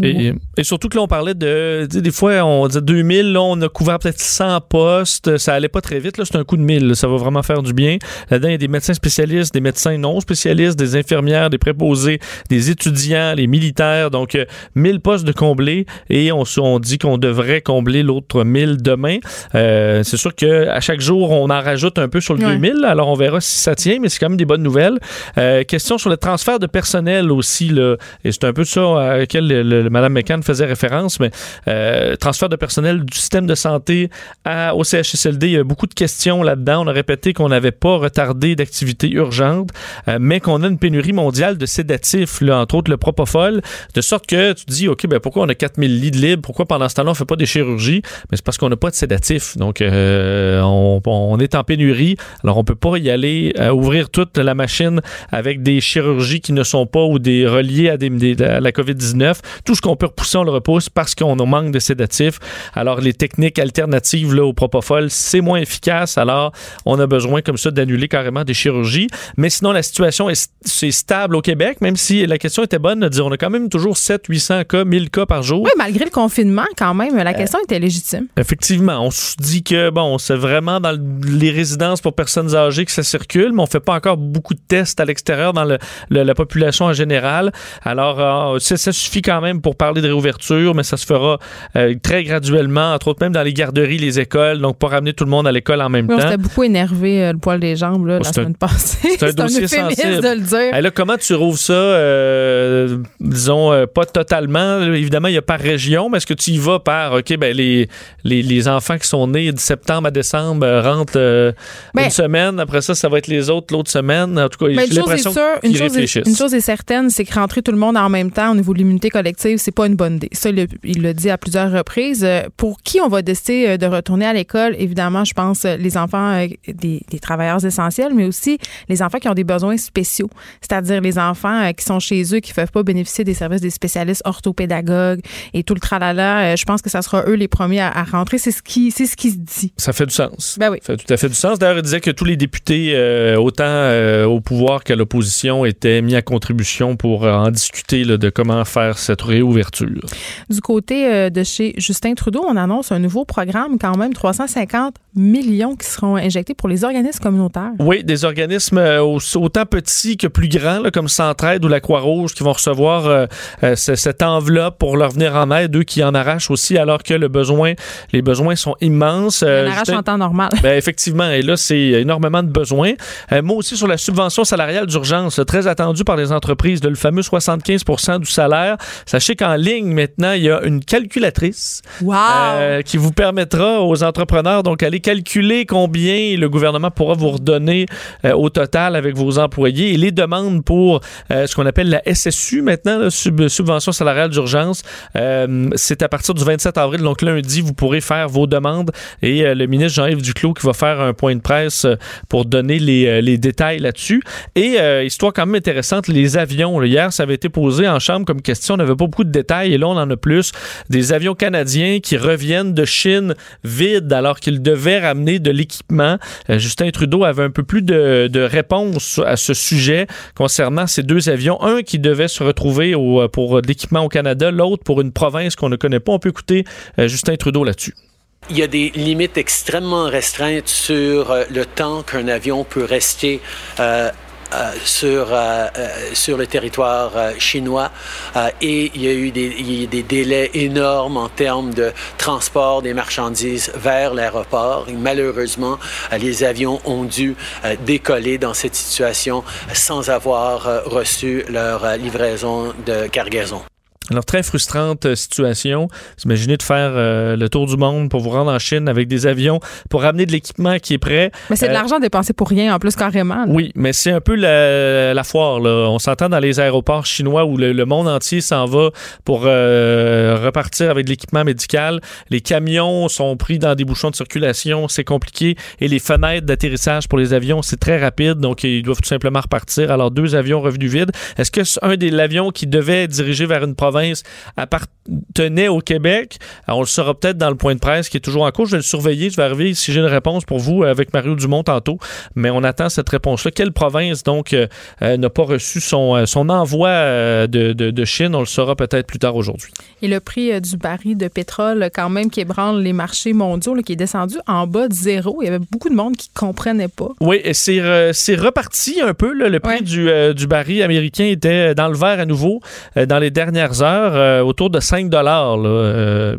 Euh, Et, et surtout que là, on parlait de. Des fois, on disait 2000, là, on a couvert peut-être 100 postes. Ça allait pas très vite. Là, c'est un coup de 1000. là, ça va vraiment faire du bien. Là-dedans, il y a des médecins spécialistes, des médecins non spécialistes, des infirmières, des préposés, des étudiants, les militaires. Donc, euh, 1000 postes de combler. Et on, on dit qu'on devrait combler l'autre 1000 demain. Euh, c'est sûr que à chaque jour, on en rajoute un peu sur le Ouais. 2000. Alors, on verra si ça tient, mais c'est quand même des bonnes nouvelles. Euh, question sur le transfert de personnel aussi. Là, et c'est un peu ça à laquelle le, le- Mme McCann faisait référence, mais euh, transfert de personnel du système de santé au CHSLD, il y a beaucoup de questions là-dedans. On a répété qu'on n'avait pas retardé d'activités urgentes, euh, mais qu'on a une pénurie mondiale de sédatifs, entre autres le propofol, de sorte que tu te dis, OK, ben pourquoi on a 4000 lits de libres? Pourquoi pendant ce temps-là, on fait pas des chirurgies? Mais c'est parce qu'on n'a pas de sédatifs. Donc, euh, on, est en pénurie. Alors, on peut pas y aller, ouvrir toute la machine avec des chirurgies qui ne sont pas ou des reliées à, la COVID-19. Tout ce qu'on peut repousser, on le repousse parce qu'on manque de sédatifs. Alors, les techniques alternatives là, au propofol, c'est moins efficace. Alors, on a besoin comme ça d'annuler carrément des chirurgies. Mais sinon, la situation est, c'est stable au Québec, même si la question était bonne de dire on a quand même toujours 7 800 cas, 1000 cas par jour. Oui, malgré le confinement, quand même, la question était légitime. Effectivement, on se dit que bon, c'est vraiment dans le- les résidences pour personnes âgées que ça circule, mais on fait pas encore beaucoup de tests à l'extérieur dans le- le- la population en général. Alors, euh, ça, ça suffit quand même pour parler de réouverture, mais ça se fera euh, très graduellement, entre autres même dans les garderies, les écoles, donc pas ramener tout le monde à l'école en même Oui, on temps. s'était beaucoup énervé, euh, le poil des jambes, là, la Oh, c'est un- semaine passée. c'est un dossier euphémisme sensible. de le dire. Hey, là, comment tu rouvres ça? euh, disons, pas totalement. Évidemment, il y a par région, mais est-ce que tu y vas par, OK, ben les, les, les enfants qui sont nés de septembre à décembre rentrent Ben- une semaine. Après ça, ça va être les autres l'autre semaine. En tout cas, Mais j'ai l'impression qu'ils réfléchissent. une chose est certaine, c'est que rentrer tout le monde en même temps au niveau de l'immunité collective, sais, c'est pas une bonne idée. Ça, il, l'a dit à plusieurs reprises. Euh, Pour qui on va décider euh, de retourner à l'école? Évidemment, je pense euh, les enfants des, des travailleurs essentiels, mais aussi les enfants qui ont des besoins spéciaux, c'est-à-dire les enfants qui sont chez eux, qui ne peuvent pas bénéficier des services des spécialistes orthopédagogues et tout le tralala. Je pense que ça sera eux les premiers à, à rentrer. C'est ce qui, c'est ce qui se dit. Ça fait du sens. Ben oui. Ça fait tout à fait du sens. D'ailleurs, il disait que tous les députés, euh, autant euh, au pouvoir qu'à l'opposition, étaient mis à contribution pour en discuter là, de comment faire cette réouverture. Du côté euh, de chez Justin Trudeau, on annonce un nouveau programme, quand même 350 millions qui seront injectés pour les organismes communautaires. Oui, des organismes euh, au- autant petits que plus grands, là, comme Centraide ou la Croix-Rouge, qui vont recevoir euh, euh, ce- cette enveloppe pour leur venir en aide, eux qui en arrachent aussi, alors que le besoin, les besoins sont immenses. Euh, On arrache Justin- en temps normal. Ben, effectivement, et là, c'est énormément de besoins. Moi aussi, sur la subvention salariale d'urgence, très attendue par les entreprises, de le fameux 75 du salaire. Sachez qu'en ligne, maintenant, il y a une calculatrice Wow! euh, qui vous permettra aux entrepreneurs, donc, aller calculer combien le gouvernement pourra vous redonner euh, au total avec vos employés et les demandes pour euh, ce qu'on appelle la SSU maintenant, la sub- subvention salariale d'urgence. C'est à partir du 27 avril, donc lundi, vous pourrez faire vos demandes et le ministre Jean-Yves Duclos qui va faire un point de presse pour donner les, les détails là-dessus. Et histoire quand même intéressante, les avions. là, hier, ça avait été posé en chambre comme question. On n'avait pas beaucoup de détails et là, on en a plus. Des avions canadiens qui reviennent de Chine vides alors qu'ils devaient ramener de l'équipement. Euh, Justin Trudeau avait un peu plus de, de réponses à ce sujet concernant ces deux avions. Un qui devait se retrouver au- pour l'équipement au Canada, l'autre pour une province qu'on ne connaît pas. On peut écouter euh, Justin Trudeau là-dessus. Il y a des limites extrêmement restreintes sur euh, le temps qu'un avion peut rester euh, euh, sur, euh, euh, sur le territoire euh, chinois Euh, et il y a eu des, y a des délais énormes en termes de transport des marchandises vers l'aéroport. Malheureusement, euh, les avions ont dû euh, décoller dans cette situation sans avoir euh, reçu leur euh, livraison de cargaison. Alors, très frustrante euh, situation. Vous Imaginez de faire euh, le tour du monde pour vous rendre en Chine avec des avions pour ramener de l'équipement qui est prêt. Mais c'est de Euh, l'argent dépensé pour rien, en plus, carrément. là. Oui, mais c'est un peu la, la foire. Là. On s'entend dans les aéroports chinois où le, le monde entier s'en va pour euh, repartir avec de l'équipement médical. Les camions sont pris dans des bouchons de circulation, c'est compliqué. Et les fenêtres d'atterrissage pour les avions, c'est très rapide. Donc, ils doivent tout simplement repartir. Alors, deux avions revenus vides. Est-ce que un des l'avion qui devait diriger vers une province appartenait au Québec? Alors, on le saura peut-être dans le point de presse qui est toujours en cours. Je vais le surveiller. Je vais arriver si j'ai une réponse pour vous avec Mario Dumont tantôt. Mais on attend cette réponse-là. Quelle province, donc, euh, euh, n'a pas reçu son, euh, son envoi de, de- de Chine? On le saura peut-être plus tard aujourd'hui. Et le prix du baril de pétrole, quand même, qui ébranle les marchés mondiaux, là, qui est descendu en bas de zéro. Il y avait beaucoup de monde qui ne comprenait pas. Oui, c'est c'est reparti un peu. là. Le prix du, euh, du baril américain était dans le vert à nouveau euh, dans les dernières euh, autour de 5 dollars.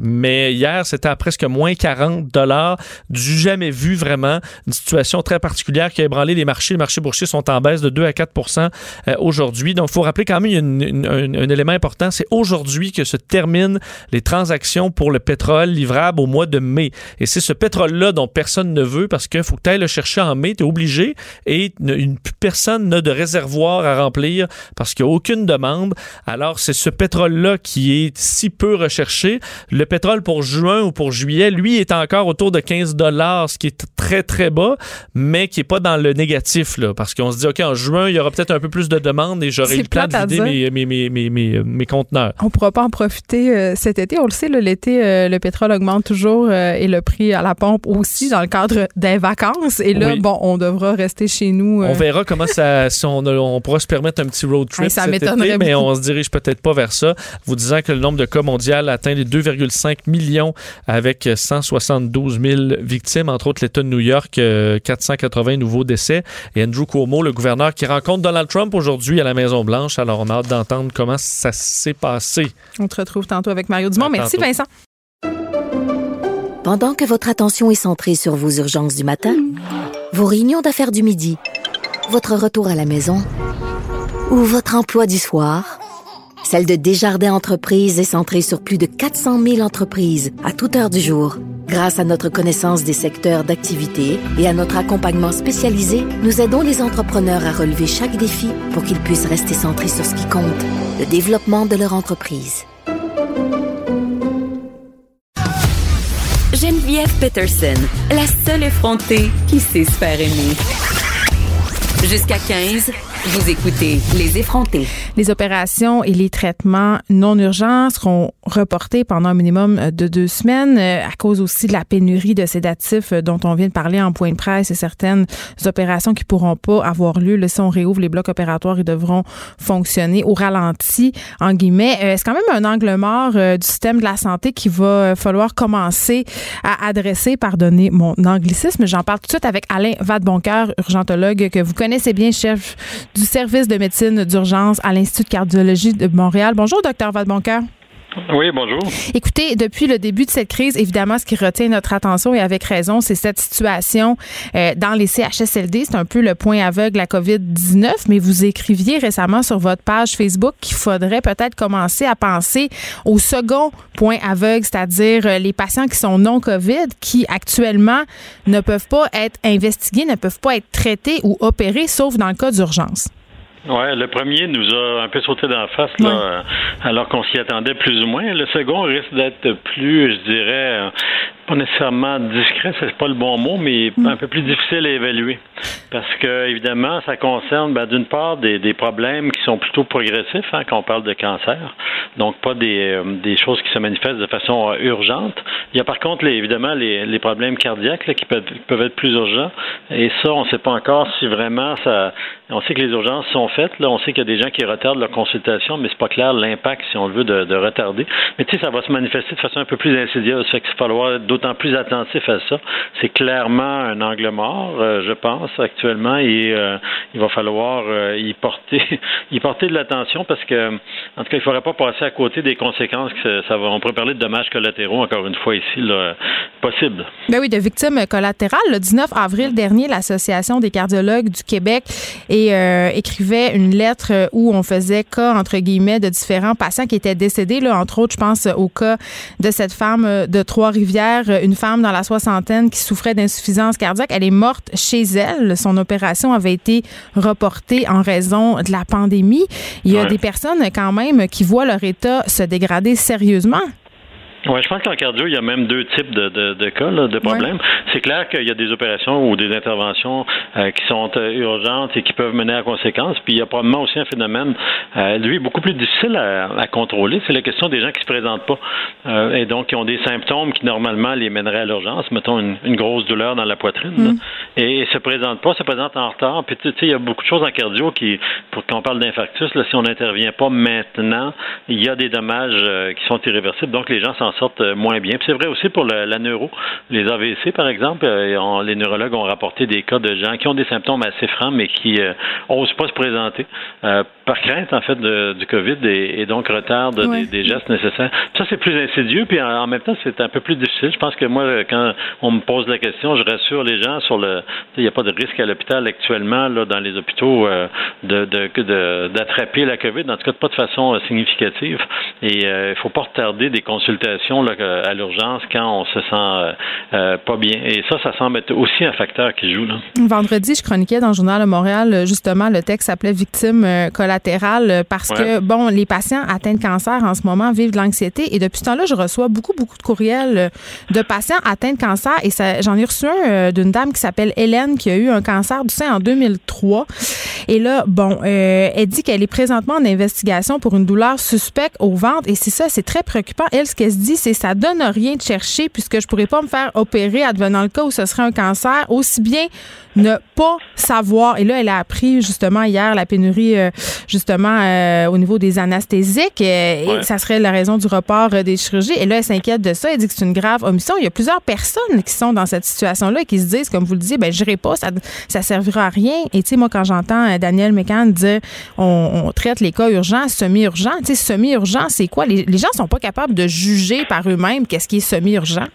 mais hier, c'était à presque moins 40 dollars, du jamais vu vraiment. Une situation très particulière qui a ébranlé les marchés. Les marchés boursiers sont en baisse de 2 à 4% euh, aujourd'hui. Donc, il faut rappeler quand même a une- une- un, élément important. C'est aujourd'hui que se terminent les transactions pour le pétrole livrable au mois de mai. Et c'est ce pétrole-là dont personne ne veut parce qu'il faut que tu ailles le chercher en mai. Tu es obligé et ne- une, personne n'a de réservoir à remplir parce qu'il n'y a aucune demande. Alors, c'est ce pétrole-là qui est si peu recherché. Le pétrole pour juin ou pour juillet, lui, est encore autour de 15 dollars, ce qui est très, très bas, mais qui n'est pas dans le négatif, là, parce qu'on se dit, OK, en juin, il y aura peut-être un peu plus de demandes et j'aurai le temps de vider mes, mes, mes, mes, mes, mes conteneurs. On ne pourra pas en profiter euh, cet été. On le sait, là, l'été, euh, le pétrole augmente toujours euh, et le prix à la pompe aussi dans le cadre des vacances. Et là, Oui. bon, on devra rester chez nous. euh, On verra comment ça, si on, on pourra se permettre un petit road trip Hey, ça cet été, mais on se dirige peut-être pas vers ça. Vous disant que le nombre de cas mondial atteint les 2,5 millions avec 172 000 victimes, entre autres l'État de New York, euh, 480 nouveaux décès. Et Andrew Cuomo, le gouverneur, qui rencontre Donald Trump aujourd'hui à la Maison-Blanche. Alors, on a hâte d'entendre comment ça s'est passé. On te retrouve tantôt avec Mario Dumont. À Merci, tantôt. Vincent. Pendant que votre attention est centrée sur vos urgences du matin, vos réunions d'affaires du midi, votre retour à la maison ou votre emploi du soir, celle de Desjardins Entreprises est centrée sur plus de 400 000 entreprises à toute heure du jour. Grâce à notre connaissance des secteurs d'activité et à notre accompagnement spécialisé, nous aidons les entrepreneurs à relever chaque défi pour qu'ils puissent rester centrés sur ce qui compte, le développement de leur entreprise. Geneviève Peterson, la seule effrontée qui sait se faire aimer. Jusqu'à 15 vous écoutez Les effrontés. Les opérations et les traitements non urgents seront reportés pendant un minimum de deux semaines euh, à cause aussi de la pénurie de sédatifs euh, dont on vient de parler en point de presse et certaines opérations qui pourront pas avoir lieu. Le si on réouvre les blocs opératoires, ils devront fonctionner au ralenti, en guillemets. Euh, c'est quand même un angle mort du système de la santé qu'il va falloir commencer à adresser, pardonnez mon anglicisme. J'en parle tout de suite avec Alain Vadeboncoeur, urgentologue que vous connaissez bien, chef du service de médecine d'urgence à l'Institut de cardiologie de Montréal. Bonjour, docteur Vadeboncoeur. Oui, bonjour. Écoutez, depuis le début de cette crise, évidemment, ce qui retient notre attention et avec raison, c'est cette situation euh, dans les CHSLD. C'est un peu le point aveugle la COVID-19, mais vous écriviez récemment sur votre page Facebook qu'il faudrait peut-être commencer à penser au second point aveugle, c'est-à-dire euh, les patients qui sont non COVID, qui actuellement ne peuvent pas être investigués, ne peuvent pas être traités ou opérés, sauf dans le cas d'urgence. Ouais, le premier nous a un peu sauté dans la face là, alors qu'on s'y attendait plus ou moins. Le second risque d'être plus, je dirais, pas nécessairement discret, c'est pas le bon mot, mais mm. un peu plus difficile à évaluer. Parce que, évidemment, ça concerne, ben, d'une part, des, des, problèmes qui sont plutôt progressifs hein, quand on parle de cancer. Donc, pas des, euh, des choses qui se manifestent de façon euh, urgente. Il y a par contre, les, évidemment, les, les problèmes cardiaques là, qui peuvent, peuvent, être plus urgents. Et ça, on ne sait pas encore si vraiment ça. On sait que les urgences sont faites. Là, on sait qu'il y a des gens qui retardent leur consultation, mais c'est pas clair l'impact, si on le veut, de, de retarder. Mais tu sais, ça va se manifester de façon un peu plus insidieuse. Fait qu'il va falloir d'autant plus attentif à ça. C'est clairement un angle mort, euh, je pense, actuellement, et euh, il va falloir euh, y porter y porter de l'attention parce que, en tout cas, il ne faudrait pas passer à côté des conséquences que ça. On pourrait parler de dommages collatéraux, encore une fois, ici, là, possible. Ben oui, de victimes collatérales. Le 19 avril dernier, l'Association des cardiologues du Québec écrivait une lettre où on faisait cas, entre guillemets, de différents patients qui étaient décédés, là, entre autres, je pense au cas de cette femme de Trois-Rivières, une femme dans la soixantaine qui souffrait d'insuffisance cardiaque. Elle est morte chez elle. Son opération avait été reportée en raison de la pandémie. Il y a des personnes quand même qui voient leur état se dégrader sérieusement. Oui, je pense qu'en cardio, il y a même deux types de, de, de cas, de problèmes. C'est clair qu'il y a des opérations ou des interventions euh, qui sont euh, urgentes et qui peuvent mener à conséquences. Puis il y a probablement aussi un phénomène, euh, lui, beaucoup plus difficile à, à contrôler. C'est la question des gens qui se présentent pas et donc qui ont des symptômes qui normalement les mèneraient à l'urgence, mettons une, une, grosse douleur dans la poitrine, mm. et, et se présentent pas, se présentent en retard. Puis tu sais, il y a beaucoup de choses en cardio qui, pour qu'on parle d'infarctus, là, si on n'intervient pas maintenant, il y a des dommages qui sont irréversibles. Donc les gens s'en sortent euh, moins bien. c'est vrai aussi pour la neuro. Les AVC, par exemple, euh, les neurologues ont rapporté des cas de gens qui ont des symptômes assez francs, mais qui n'osent euh, pas se présenter par crainte, en fait, du COVID et, donc retard des, gestes nécessaires. Ça, c'est plus insidieux, puis en, même temps, c'est un peu plus difficile. Je pense que moi, quand on me pose la question, je rassure les gens sur le... Il n'y a pas de risque à l'hôpital actuellement, là, dans les hôpitaux, de, d'attraper la COVID, en tout cas, pas de façon significative. Et il ne faut pas retarder des consultations à l'urgence quand on se sent euh, euh, pas bien. Et ça, ça semble être aussi un facteur qui joue. Là. Vendredi, je chroniquais dans le Journal de Montréal, justement, le texte s'appelait Victime euh, collatérale parce que, bon, les patients atteints de cancer en ce moment vivent de l'anxiété. Et depuis ce temps-là, je reçois beaucoup, beaucoup de courriels de patients atteints de cancer. Et j'en ai reçu un d'une dame qui s'appelle Hélène qui a eu un cancer du sein en 2003. Et là, bon, elle dit qu'elle est présentement en investigation pour une douleur suspecte au ventre. Et c'est ça, c'est très préoccupant. Elle, ce qu'elle se dit, c'est ça donne rien de chercher puisque je pourrais pas me faire opérer advenant le cas où ce serait un cancer, aussi bien ne pas savoir. Et là, elle a appris justement hier la pénurie euh, justement euh, au niveau des anesthésiques euh, et ça serait la raison du report des chirurgies. Et là, elle s'inquiète de ça. Elle dit que c'est une grave omission. Il y a plusieurs personnes qui sont dans cette situation-là et qui se disent, comme vous le disiez, ben je n'irai pas, ça, ça servira à rien. Et tu sais, moi, quand j'entends Daniel Mécan dire on, traite les cas urgents, semi-urgents, tu sais, semi-urgent, c'est quoi? Les, les gens sont pas capables de juger par eux-mêmes qu'est-ce qui est semi-urgent.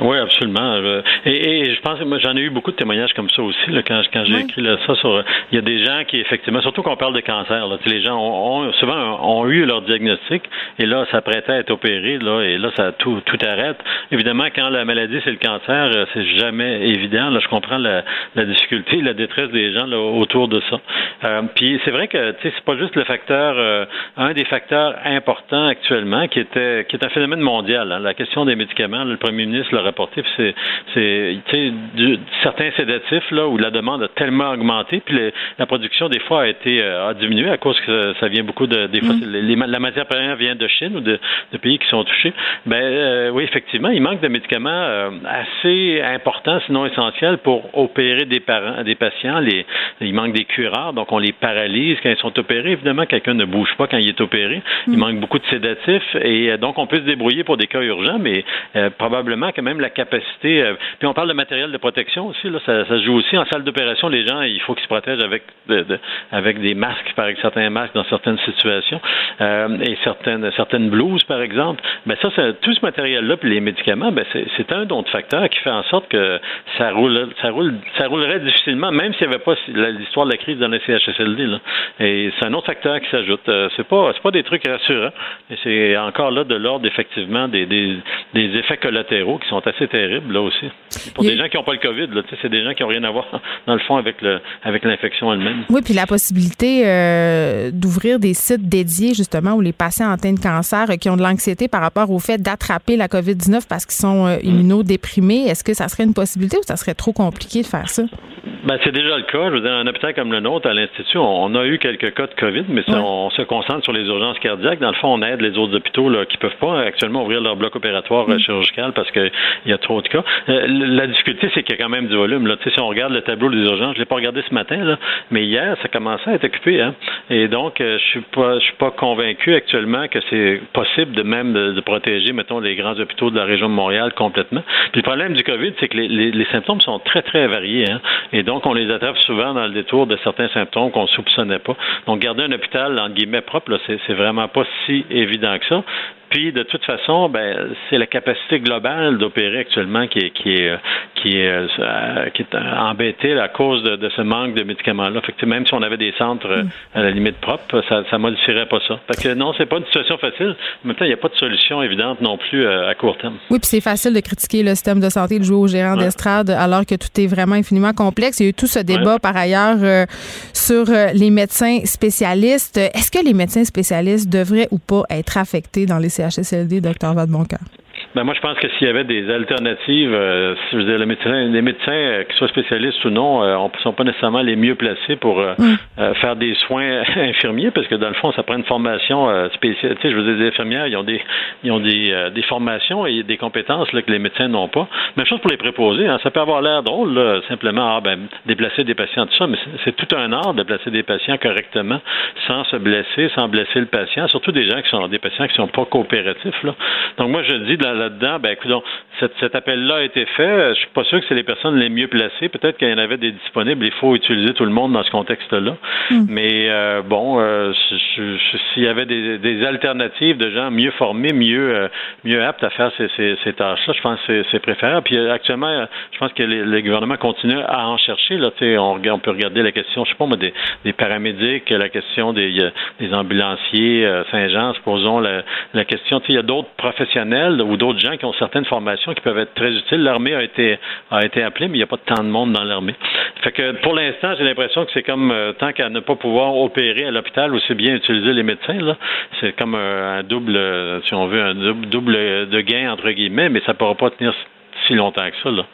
Oui, absolument. Euh, et, et je pense que j'en ai eu beaucoup de témoignages comme ça aussi là, quand, quand j'ai écrit là, ça sur. Il y a des gens qui effectivement, surtout quand on parle de cancer, là, les gens ont, souvent ont eu leur diagnostic et là ça prêtait à être opéré là et là ça tout tout arrête. Évidemment, quand la maladie c'est le cancer, euh, c'est jamais évident. Là, je comprends la, la difficulté, la détresse des gens là, autour de ça. Euh, puis c'est vrai que tu sais c'est pas juste le facteur, euh, un des facteurs importants actuellement qui était qui est un phénomène mondial. Hein, la question des médicaments. le premier ministre rapporté. C'est, c'est, certains sédatifs là où la demande a tellement augmenté, puis la production des fois a été a diminué à cause que ça vient beaucoup de des fois mm. la matière première vient de Chine ou de, de pays qui sont touchés. Ben oui, effectivement, il manque de médicaments assez importants, sinon essentiels, pour opérer des parents, des patients. Les, il manque des cureurs, donc on les paralyse quand ils sont opérés. Évidemment, quelqu'un ne bouge pas quand il est opéré. Il mm. manque beaucoup de sédatifs et euh, donc on peut se débrouiller pour des cas urgents, mais euh, probablement quand même la capacité. Euh, puis on parle de matériel de protection aussi. Là, ça, ça joue aussi en salle d'opération. Les gens, il faut qu'ils se protègent avec avec des masques, par exemple, certains masques dans certaines situations et certaines certaines blouses, par exemple. Ben ça, tout ce matériel-là, puis les médicaments, ben c'est un autre facteur qui fait en sorte que ça roule, ça roule, ça roulerait difficilement, même s'il n'y avait pas l'histoire de la crise dans les CHSLD. Et c'est un autre facteur qui s'ajoute. Euh, c'est pas c'est pas des trucs rassurants. Et c'est encore là de l'ordre effectivement des, des, effets collatéraux qui sont assez terribles là aussi. Pour des gens qui n'ont pas le COVID, là, c'est des gens qui n'ont rien à voir dans le fond avec le avec l'infection elle-même. Oui, puis la possibilité euh, d'ouvrir des sites dédiés justement où les patients atteints de cancer euh, qui ont de l'anxiété par rapport au fait d'attraper la COVID-19 parce qu'ils sont immunodéprimés, est-ce que ça serait une possibilité ou ça serait trop compliqué de faire ça? Ben, c'est déjà le cas. Je veux dire, un hôpital comme le nôtre, à l'Institut, on a eu quelques cas de COVID, mais on se concentre sur les urgences cardiaques. Dans le fond, on aide les autres hôpitaux là, qui peuvent pas actuellement ouvrir leur bloc opératoire euh, mm. chirurgical parce qu'il y a trop de cas. Euh, la difficulté, c'est qu'il y a quand même du volume. Là. si on regarde le tableau des urgences, je l'ai pas regardé ce matin, mais hier, ça commençait à être occupé. Hein? Et donc, euh, je suis pas, suis pas convaincu actuellement que c'est possible de même de, protéger, mettons, les grands hôpitaux de la région de Montréal complètement. Puis le problème du COVID, c'est que les, les, symptômes sont très, très variés. Hein? Et donc, on les attrape souvent dans le détour de certains symptômes qu'on ne soupçonnait pas. Donc, garder un hôpital, entre guillemets, propre, c'est vraiment pas si évident que ça. Puis, de toute façon, ben, c'est la capacité globale d'opérer actuellement qui est, qui est, qui est, euh, qui est embêtée à cause de, ce manque de médicaments-là. Fait que même si on avait des centres euh, à la limite propre, ça ne modifierait pas ça. Fait que non, c'est pas une situation facile. En même temps, il n'y a pas de solution évidente non plus euh, à court terme. Oui, puis c'est facile de critiquer le système de santé, de jouer au gérant d'estrade, alors que tout est vraiment infiniment complexe. Il y a eu tout ce débat, par ailleurs, sur les médecins spécialistes. Est-ce que les médecins spécialistes devraient ou pas être affectés dans les CHSLD, docteur Vadeboncoeur? Ben moi, je pense que s'il y avait des alternatives, euh, je veux dire, les médecins, les médecins euh, qui soient spécialistes ou non, euh, ne sont pas nécessairement les mieux placés pour mm. faire des soins infirmiers, parce que dans le fond, ça prend une formation spéciale. Tu sais, je veux dire, les infirmières, ils ont des, ils ont des, des formations et des compétences là, que les médecins n'ont pas. Même chose pour les préposés. Hein, ça peut avoir l'air drôle, là, simplement, ah, ben, déplacer des patients, tout ça, mais c'est tout un art de placer des patients correctement, sans se blesser, sans blesser le patient, surtout des gens qui sont des patients qui sont pas coopératifs. Là. Donc moi, je dis, dans la là-dedans, ben écoute, cet, appel-là a été fait. Je suis pas sûr que c'est les personnes les mieux placées. Peut-être qu'il y en avait des disponibles. Il faut utiliser tout le monde dans ce contexte-là. Hmm. Mais euh, bon, euh, s'il y avait des, alternatives de gens mieux formés, mieux euh, mieux aptes à faire ces, tâches-là, je pense que c'est préférable. Puis actuellement, je pense que les, gouvernements continuent à en chercher. Là, on, on peut regarder la question, je sais pas, des, des paramédics, la question des, des ambulanciers, Saint-Jean, supposons la, la question. Il y a d'autres professionnels ou d'autres gens qui ont certaines formations qui peuvent être très utiles. L'armée a été a été appelée, mais il n'y a pas tant de monde dans l'armée. Fait que pour l'instant, j'ai l'impression que c'est comme euh, tant qu'à ne pas pouvoir opérer à l'hôpital, aussi bien utiliser les médecins. C'est comme un, double, si on veut, un double, double de gain entre guillemets, mais ça ne pourra pas tenir si longtemps que ça. Là.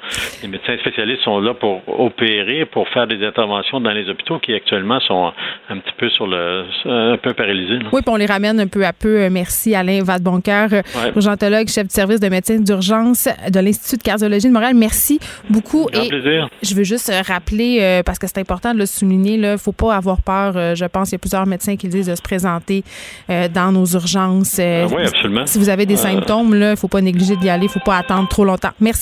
Les médecins spécialistes sont là pour opérer, pour faire des interventions dans les hôpitaux qui actuellement sont un petit peu sur le un peu paralysés. Oui, puis on les ramène un peu à peu. Merci Alain Vadeboncoeur, urgentologue, chef du service de médecine d'urgence de l'Institut de cardiologie de Montréal. Merci beaucoup. Et plaisir. Je veux juste rappeler, euh, parce que c'est important de le souligner, il ne faut pas avoir peur. Euh, je pense qu'il y a plusieurs médecins qui disent de se présenter euh, dans nos urgences. oui, absolument. Si vous avez des symptômes, il ne faut pas négliger d'y aller. Il ne faut pas attendre trop longtemps. Merci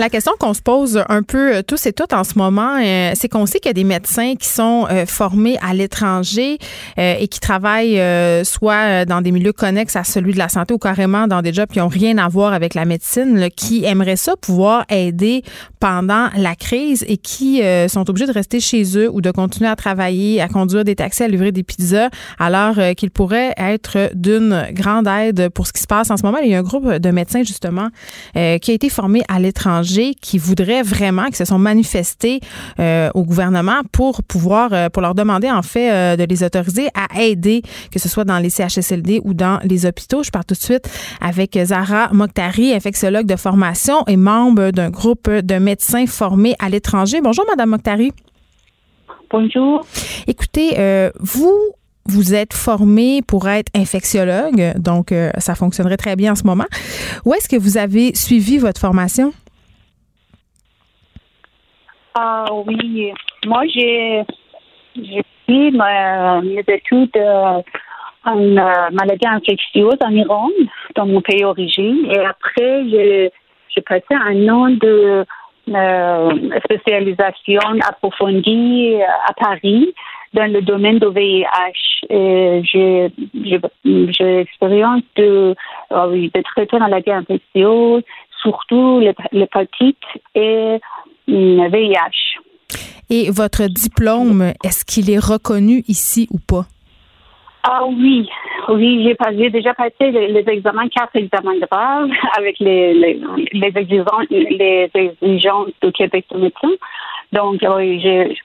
La question qu'on se pose un peu euh, tous et toutes en ce moment, euh, c'est qu'on sait qu'il y a des médecins qui sont euh, formés à l'étranger et qui travaillent soit dans des milieux connexes à celui de la santé ou carrément dans des jobs qui n'ont rien à voir avec la médecine, qui aimeraient ça pouvoir aider pendant la crise et qui sont obligés de rester chez eux ou de continuer à travailler, à conduire des taxis, à livrer des pizzas, alors qu'ils pourraient être d'une grande aide pour ce qui se passe en ce moment. Il y a un groupe de médecins justement qui a été formé à l'étranger qui voudraient vraiment, qui se sont manifestés euh, au gouvernement pour pouvoir, euh, pour leur demander en fait euh, de les autoriser à aider, que ce soit dans les CHSLD ou dans les hôpitaux. Je pars tout de suite avec Zara Mokhtari, infectiologue de formation et membre d'un groupe de médecins formés à l'étranger. Bonjour, Madame Mokhtari. Bonjour. Écoutez, vous vous êtes formé pour être infectiologue, donc ça fonctionnerait très bien en ce moment. Où est-ce que vous avez suivi votre formation? Ah oui, moi j'ai fait mes études euh, en euh, maladie infectieuse en Iran, dans mon pays d'origine, et après j'ai passé un an de euh, spécialisation approfondie à Paris dans le domaine du VIH. J'ai l'expérience de, de traiter la maladie infectieuse, surtout l'hépatite et VIH. Et votre diplôme, est-ce qu'il est reconnu ici ou pas? Ah oui, oui, j'ai, j'ai déjà passé les, examens, quatre examens de base avec les, les, les, exigences, les exigences du Québec de médecin. Donc, oui, j'ai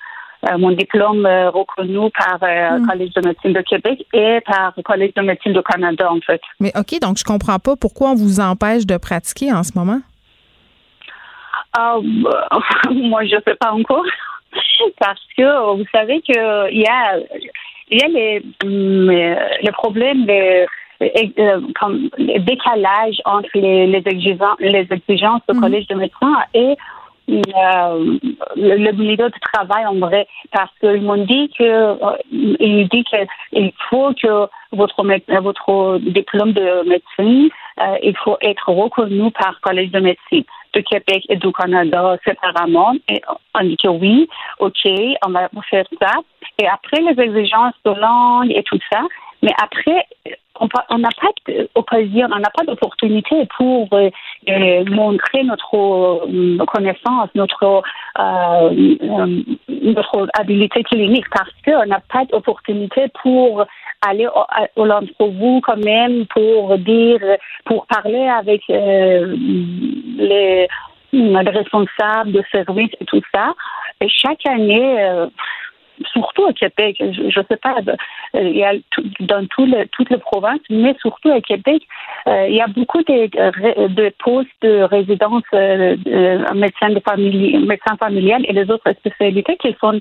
euh, mon diplôme euh, reconnu par le euh, hmm. Collège de médecine de Québec et par le Collège de médecine du Canada, en fait. Mais OK, donc je comprends pas pourquoi on vous empêche de pratiquer en ce moment. Ah, moi, je ne sais pas encore. Parce que vous savez qu'il y a, il y a les, le problème de comme le décalage entre les, les, exigences, les exigences du mhm. collège de médecins et euh, le, milieu de travail en vrai parce qu'ils m'ont dit que euh, il dit qu'il faut que votre votre diplôme de médecine euh, il faut être reconnu par collège de médecine du Québec et du Canada séparément. Et on dit que oui, OK, on va faire ça. Et après les exigences de langue et tout ça, mais après, on n'a pas d'occasion, on n'a pas d'opportunité pour euh, euh, montrer notre euh, connaissance, notre notre habilité clinique parce qu'on n'a pas d'opportunité pour aller au, l'entrevue quand même pour dire, pour parler avec les, les responsables de service et tout ça. Et chaque année, surtout au Québec, je ne sais pas, euh, il y a dans toutes les provinces, mais surtout au Québec, euh, il y a beaucoup de, de postes de résidence euh, médecins de famille, médecins familiales et les autres spécialités qui sont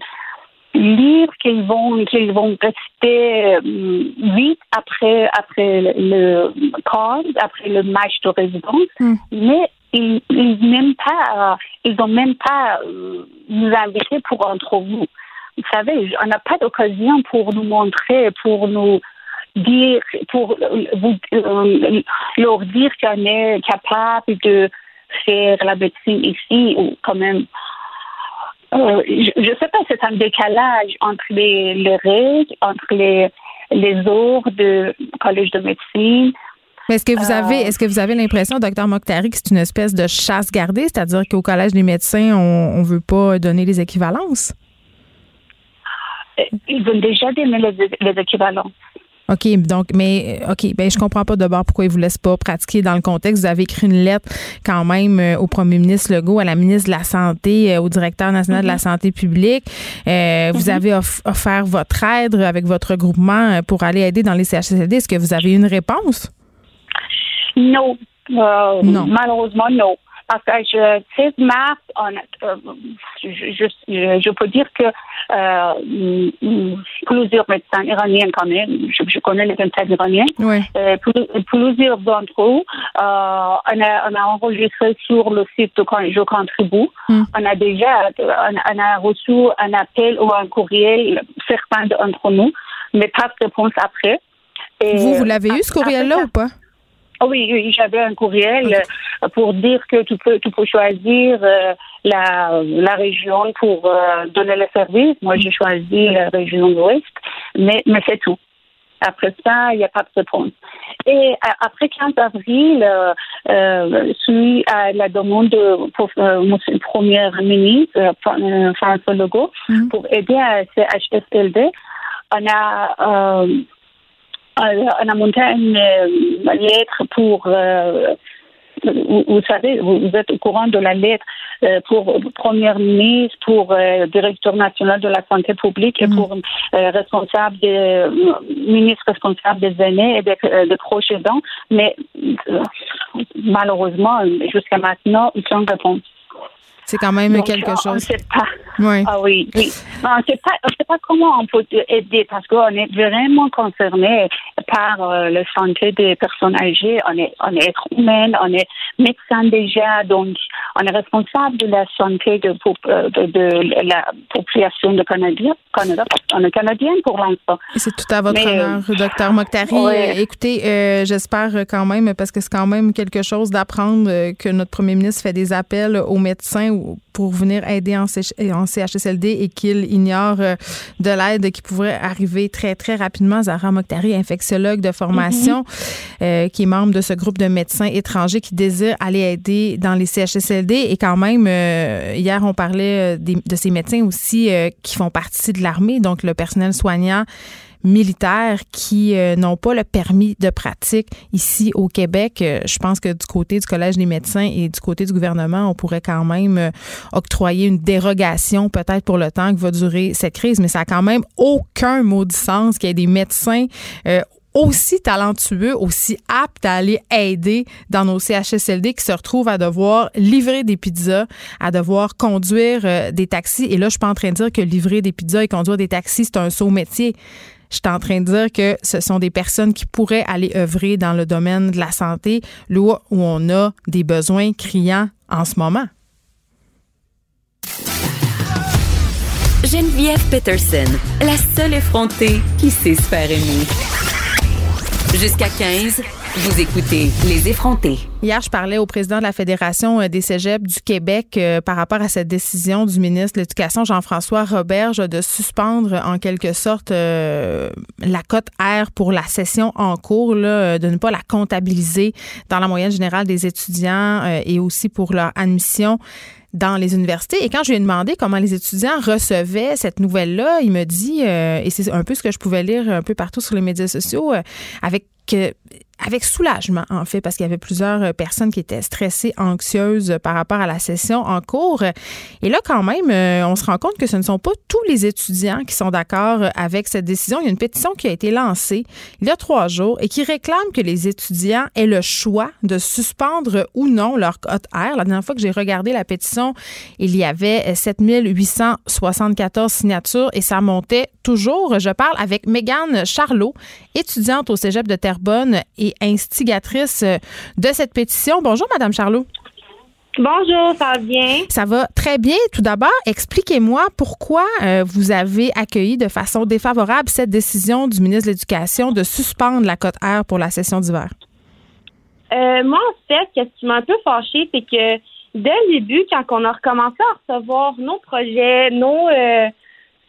libres, qu'ils vont qu'ils vont rester vite après après le corps, après le match de résidence, hmm. mais ils, ils n'aiment pas, ils n'ont même pas nous invité pour entre vous vous savez, on n'a pas d'occasion pour nous montrer, pour nous dire, pour vous, euh, leur dire qu'on est capable de faire la médecine ici, ou quand même. Euh, je ne sais pas, c'est un décalage entre les, les règles, entre les, les ordres du collège de médecine, est-ce que vous avez, euh, est-ce que vous avez l'impression, docteur Mokhtari, que c'est une espèce de chasse gardée, c'est-à-dire qu'au collège des médecins, on ne veut pas donner les équivalences? ils ont déjà donné les, équivalents. OK, donc, mais, OK, ben, je comprends pas d'abord pourquoi ils vous laissent pas pratiquer dans le contexte. Vous avez écrit une lettre quand même euh, au premier ministre Legault, à la ministre de la Santé, euh, au directeur national de la mm-hmm. santé publique. Euh, vous mm-hmm. avez offert votre aide avec votre groupement pour aller aider dans les CHSLD. Est-ce que vous avez une réponse? Non. non. Malheureusement, non. Parce que je, 16 mars, on, euh, je, peux dire que euh, plusieurs médecins iraniens quand même, je, je connais les médecins iraniens, oui. euh, plusieurs d'entre eux, on, a, on a enregistré sur le site de Je contribue. Mm. On a déjà on, a reçu un appel ou un courriel, certains d'entre nous, mais pas de réponse après. Et, vous, vous l'avez eu ce courriel-là ou pas? Oh oui, oui j'avais un courriel euh, pour dire que tu peux, tu peux choisir euh, la, la région pour euh, donner le service. Moi, j'ai choisi la région de l'Ouest, mais, mais c'est tout. Après ça, il n'y a pas de réponse. Et après 15 avril, euh, suite à la demande de pour, euh, Premier ministre François Legault mhm. pour aider à CHSLD, on a on a monté une, lettre pour euh, vous, savez, vous, êtes au courant de la lettre euh, pour Premier ministre, pour euh, directeur national de la santé publique et mm. pour responsable des ministre responsable des aînés et des, des proches aidants. Mais malheureusement, jusqu'à maintenant, sans réponse. C'est quand même quelque chose. On ne sait pas. Oui. Ah oui, oui. On ne sait pas, sait pas comment on peut aider parce qu'on est vraiment concerné par euh, la santé des personnes âgées. On est, on est humain, on est médecin déjà, donc on est responsable de la santé de, euh, de, de la population de Canada, Canada on est canadien pour l'instant. C'est tout à votre honneur, euh, docteur Mokhtari. Écoutez, j'espère quand même, parce que c'est quand même quelque chose d'apprendre que notre premier ministre fait des appels aux médecins pour venir aider en, CHSLD et qu'il ignore euh, de l'aide qui pourrait arriver très, très rapidement. Zahra Mokhtari, infectiologue de formation, mm-hmm. euh, qui est membre de ce groupe de médecins étrangers qui désirent aller aider dans les CHSLD. Et quand même, euh, hier, on parlait de ces médecins aussi qui font partie de l'armée, donc le personnel soignant militaires qui euh, n'ont pas le permis de pratique ici au Québec. Euh, je pense que du côté du Collège des médecins et du côté du gouvernement, on pourrait quand même euh, octroyer une dérogation peut-être pour le temps que va durer cette crise, mais ça a quand même aucun de sens qu'il y ait des médecins aussi talentueux, aussi aptes à aller aider dans nos CHSLD qui se retrouvent à devoir livrer des pizzas, à devoir conduire des taxis. Et là, je suis pas en train de dire que livrer des pizzas et conduire des taxis, c'est un saut métier. Je suis en train de dire que ce sont des personnes qui pourraient aller œuvrer dans le domaine de la santé, là où on a des besoins criants en ce moment. Geneviève Peterson, la seule effrontée qui sait se faire aimer. Jusqu'à 15, vous écoutez Les effrontés. Hier, je parlais au président de la Fédération euh, des cégeps du Québec euh, par rapport à cette décision du ministre de l'Éducation, Jean-François Roberge, de suspendre en quelque sorte euh, la cote R pour la session en cours, de ne pas la comptabiliser dans la moyenne générale des étudiants et aussi pour leur admission dans les universités. Et quand je lui ai demandé comment les étudiants recevaient cette nouvelle-là, il me dit, et c'est un peu ce que je pouvais lire un peu partout sur les médias sociaux, avec avec soulagement, en fait, parce qu'il y avait plusieurs euh, personnes qui étaient stressées, anxieuses par rapport à la session en cours. Et là, quand même, euh, on se rend compte que ce ne sont pas tous les étudiants qui sont d'accord avec cette décision. Il y a une pétition qui a été lancée il y a trois jours et qui réclame que les étudiants aient le choix de suspendre ou non leur cote R. La dernière fois que j'ai regardé la pétition, il y avait 7874 signatures et ça montait toujours. Je parle avec Mégane Charlot, étudiante au Cégep de Terrebonne et instigatrice euh, de cette pétition. Bonjour, Madame Charlot. Bonjour, ça va bien? Ça va très bien. Tout d'abord, expliquez-moi pourquoi euh, vous avez accueilli de façon défavorable cette décision du ministre de l'Éducation de suspendre la cote R pour la session d'hiver. Euh, moi, en fait, ce qui m'a un peu fâchée, c'est que dès le début, quand on a recommencé à recevoir nos projets, nos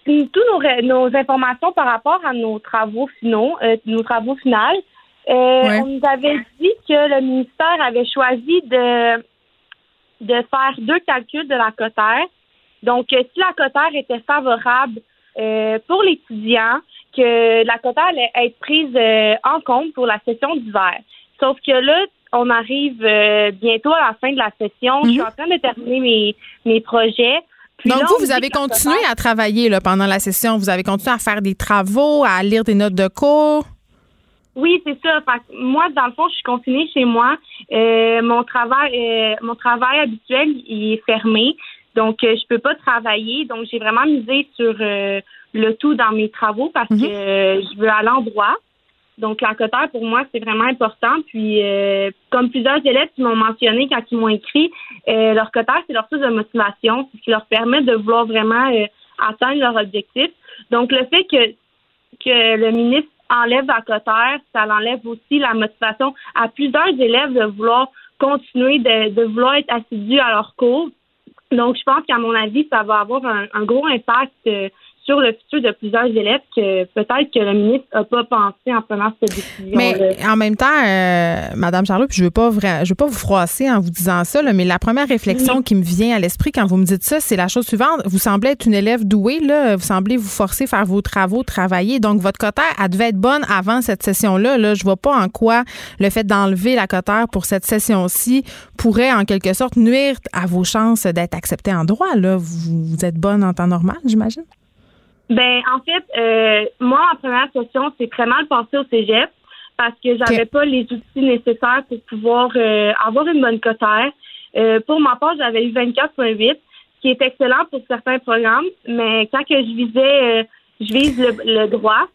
toutes nos, nos, informations par rapport à nos travaux finaux, nos travaux finaux, euh, on nous avait dit que le ministère avait choisi de, de faire deux calculs de la cotère. Donc, euh, si la cotère était favorable euh, pour l'étudiant, que la cotère allait être prise en compte pour la session d'hiver. Sauf que là, on arrive bientôt à la fin de la session. Je suis mhm. en train de terminer mes, mes projets. Donc, vous, vous avez continué à travailler là, pendant la session. Vous avez continué à faire des travaux, à lire des notes de cours? Oui, c'est ça. moi, dans le fond, je suis confinée chez moi. Euh, mon travail, euh, mon travail habituel, il est fermé, donc euh, je peux pas travailler. Donc, j'ai vraiment misé sur le tout dans mes travaux parce mhm. que je veux aller en droit. Donc, la cotère, pour moi, c'est vraiment important. Puis, comme plusieurs élèves qui m'ont mentionné quand ils m'ont écrit, leur cotère, c'est leur source de motivation. Ce qui leur permet de vouloir vraiment atteindre leur objectif. Donc, le fait que, le ministre enlève la cotère, ça enlève aussi la motivation à plusieurs élèves de vouloir continuer de, vouloir être assidus à leur cours. Donc, je pense qu'à mon avis, ça va avoir un, gros impact euh, sur le futur de plusieurs élèves que peut-être que le ministre n'a pas pensé en prenant cette décision. Mais en même temps, euh, Madame Charlot, puis je veux pas je veux pas vous froisser en vous disant ça, là, mais la première réflexion qui me vient à l'esprit quand vous me dites ça, c'est la chose suivante. Vous semblez être une élève douée, là, vous semblez vous forcer à faire vos travaux, travailler. Donc votre cotère, elle devait être bonne avant cette session-là. Là. Je vois pas en quoi le fait d'enlever la cotère pour cette session-ci pourrait en quelque sorte nuire à vos chances d'être accepté en droit. Là. Vous, vous êtes bonne en temps normal, j'imagine? Ben, en fait, euh, moi, en première session, c'est très mal passé au cégep parce que j'avais pas les outils nécessaires pour pouvoir euh, avoir une bonne cotère. Euh, pour ma part, j'avais eu 24.8, qui est excellent pour certains programmes, mais quand que je visais, je vise le, droit.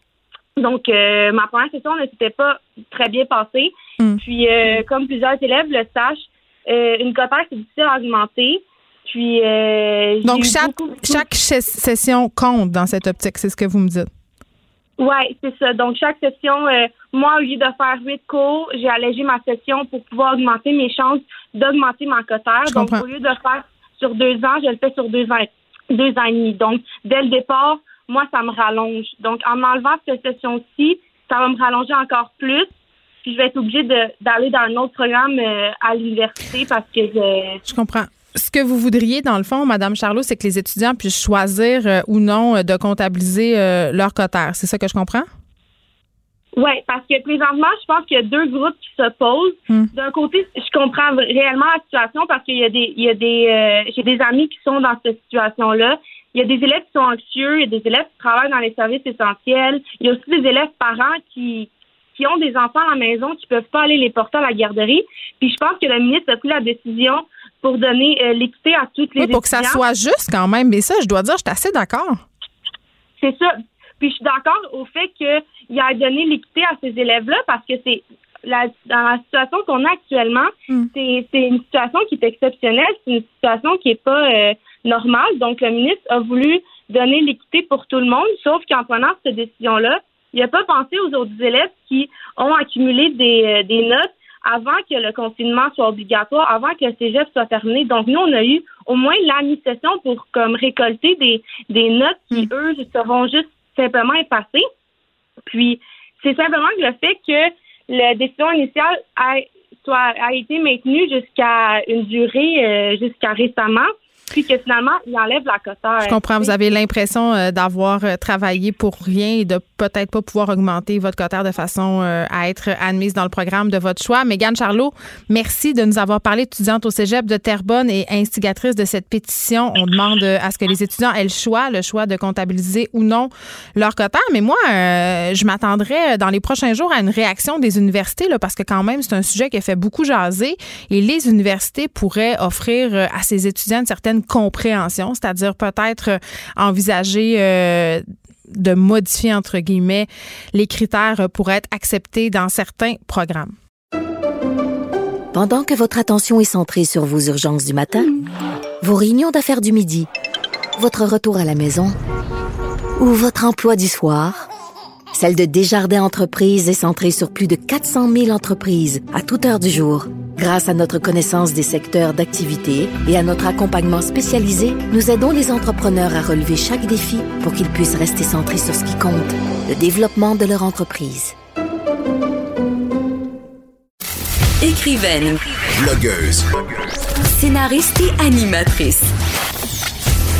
Donc, ma première session ne s'était pas très bien passée. Puis, comme plusieurs élèves le sachent, une cotère, c'est difficile à augmenter. Puis, euh, Donc, chaque, chaque session compte dans cette optique, c'est ce que vous me dites. Oui, c'est ça. Donc, chaque session, euh, moi, au lieu de faire huit cours, j'ai allégé ma session pour pouvoir augmenter mes chances d'augmenter ma cotère. Donc, au lieu de faire sur deux ans, je le fais sur deux ans, deux ans et demi. Donc, dès le départ, moi, ça me rallonge. Donc, en enlevant cette session-ci, ça va me rallonger encore plus. Puis, je vais être obligée d'aller dans un autre programme euh, à l'université parce que je... Je comprends ce que vous voudriez, dans le fond, Madame Charlot, c'est que les étudiants puissent choisir euh, ou non euh, de comptabiliser euh, leur cotère. C'est ça que je comprends? Oui, parce que présentement, je pense qu'il y a deux groupes qui s'opposent. Hmm. D'un côté, je comprends réellement la situation parce qu'il y a des, il y a des, j'ai des amis qui sont dans cette situation-là. Il y a des élèves qui sont anxieux, il y a des élèves qui travaillent dans les services essentiels. Il y a aussi des élèves parents qui, qui ont des enfants à la maison qui peuvent pas aller les porter à la garderie. Puis je pense que le ministre a pris la décision pour donner euh, l'équité à toutes les oui, pour que ça soit juste quand même. Mais ça, je dois dire, je suis assez d'accord. C'est ça. Puis je suis d'accord au fait qu'il a donné l'équité à ces élèves-là parce que c'est la, dans la situation qu'on a actuellement, hmm. c'est une situation qui est exceptionnelle, c'est une situation qui n'est pas euh, normale. Donc, le ministre a voulu donner l'équité pour tout le monde, sauf qu'en prenant cette décision-là, il n'a pas pensé aux autres élèves qui ont accumulé des, euh, des notes avant que le confinement soit obligatoire, avant que le cégep soit terminé. Donc, nous, on a eu au moins la mi-session pour comme récolter des, des notes qui, mm. eux, seront juste simplement effacées. Puis, c'est simplement le fait que la décision initiale a, soit, a été maintenue jusqu'à une durée, euh, jusqu'à récemment, puis que finalement, il enlève la coteur. Je comprends. Vous avez l'impression euh, d'avoir euh, travaillé pour rien et de peut-être pas pouvoir augmenter votre cotère de façon euh, à être admise dans le programme de votre choix. Mégane Charlot, merci de nous avoir parlé, étudiante au cégep de Terrebonne et instigatrice de cette pétition. On demande à ce que les étudiants aient le choix, le choix de comptabiliser ou non leur cotère. Mais moi, je m'attendrais dans les prochains jours à une réaction des universités, là, parce que quand même, c'est un sujet qui a fait beaucoup jaser et les universités pourraient offrir à ces étudiants une certaine compréhension, c'est-à-dire peut-être euh, envisager euh, de modifier, entre guillemets, les critères pour être acceptés dans certains programmes. Pendant que votre attention est centrée sur vos urgences du matin, vos réunions d'affaires du midi, votre retour à la maison ou votre emploi du soir, celle de Desjardins Entreprises est centrée sur plus de 400 000 entreprises à toute heure du jour. Grâce à notre connaissance des secteurs d'activité et à notre accompagnement spécialisé, nous aidons les entrepreneurs à relever chaque défi pour qu'ils puissent rester centrés sur ce qui compte, le développement de leur entreprise. Écrivaine, Blogueuse. scénariste et animatrice.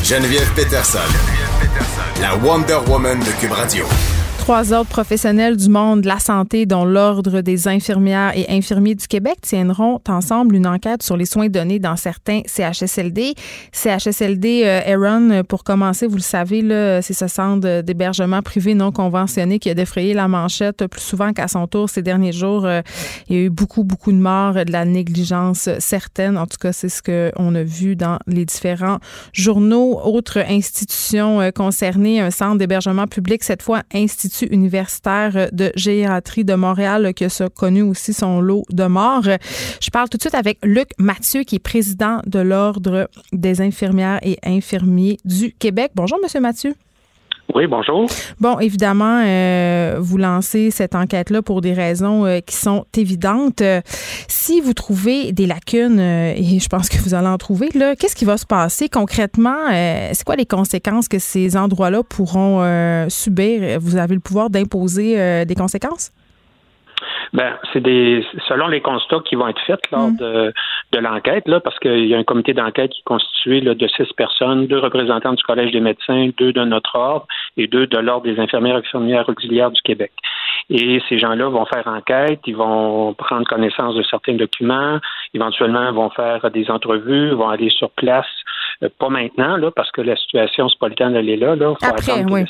Geneviève Peterson, la Wonder Woman de Cube Radio. Trois autres professionnels du monde de la santé, dont l'Ordre des infirmières et infirmiers du Québec, tiendront ensemble une enquête sur les soins donnés dans certains CHSLD. CHSLD euh, Aaron, pour commencer, vous le savez, c'est ce centre d'hébergement privé non conventionné qui a défrayé la manchette plus souvent qu'à son tour ces derniers jours. Euh, il y a eu beaucoup, beaucoup de morts, de la négligence certaine. En tout cas, c'est ce qu'on a vu dans les différents journaux. Autre institution euh, concernée, un centre d'hébergement public, cette fois universitaire de gériatrie de Montréal qui a connu aussi son lot de morts. Je parle tout de suite avec Luc Mathieu, qui est président de l'Ordre des infirmières et infirmiers du Québec. Bonjour, Monsieur Mathieu. Oui, bonjour. Bon, évidemment, euh, vous lancez cette enquête-là pour des raisons euh, qui sont évidentes. Euh, si vous trouvez des lacunes, et je pense que vous allez en trouver, là, qu'est-ce qui va se passer concrètement? c'est quoi les conséquences que ces endroits-là pourront subir? Vous avez le pouvoir d'imposer des conséquences? Ben, c'est des selon les constats qui vont être faits lors mm. de, de l'enquête, là, parce qu'il y a un comité d'enquête qui est constitué là, de six personnes, deux représentants du Collège des médecins, deux de notre ordre et deux de l'Ordre des infirmières et infirmières auxiliaires du Québec. Et ces gens-là vont faire enquête, ils vont prendre connaissance de certains documents, éventuellement vont faire des entrevues, vont aller sur place pas maintenant, là, parce que la situation, c'est pas le temps d'aller là. là. faut attendre que la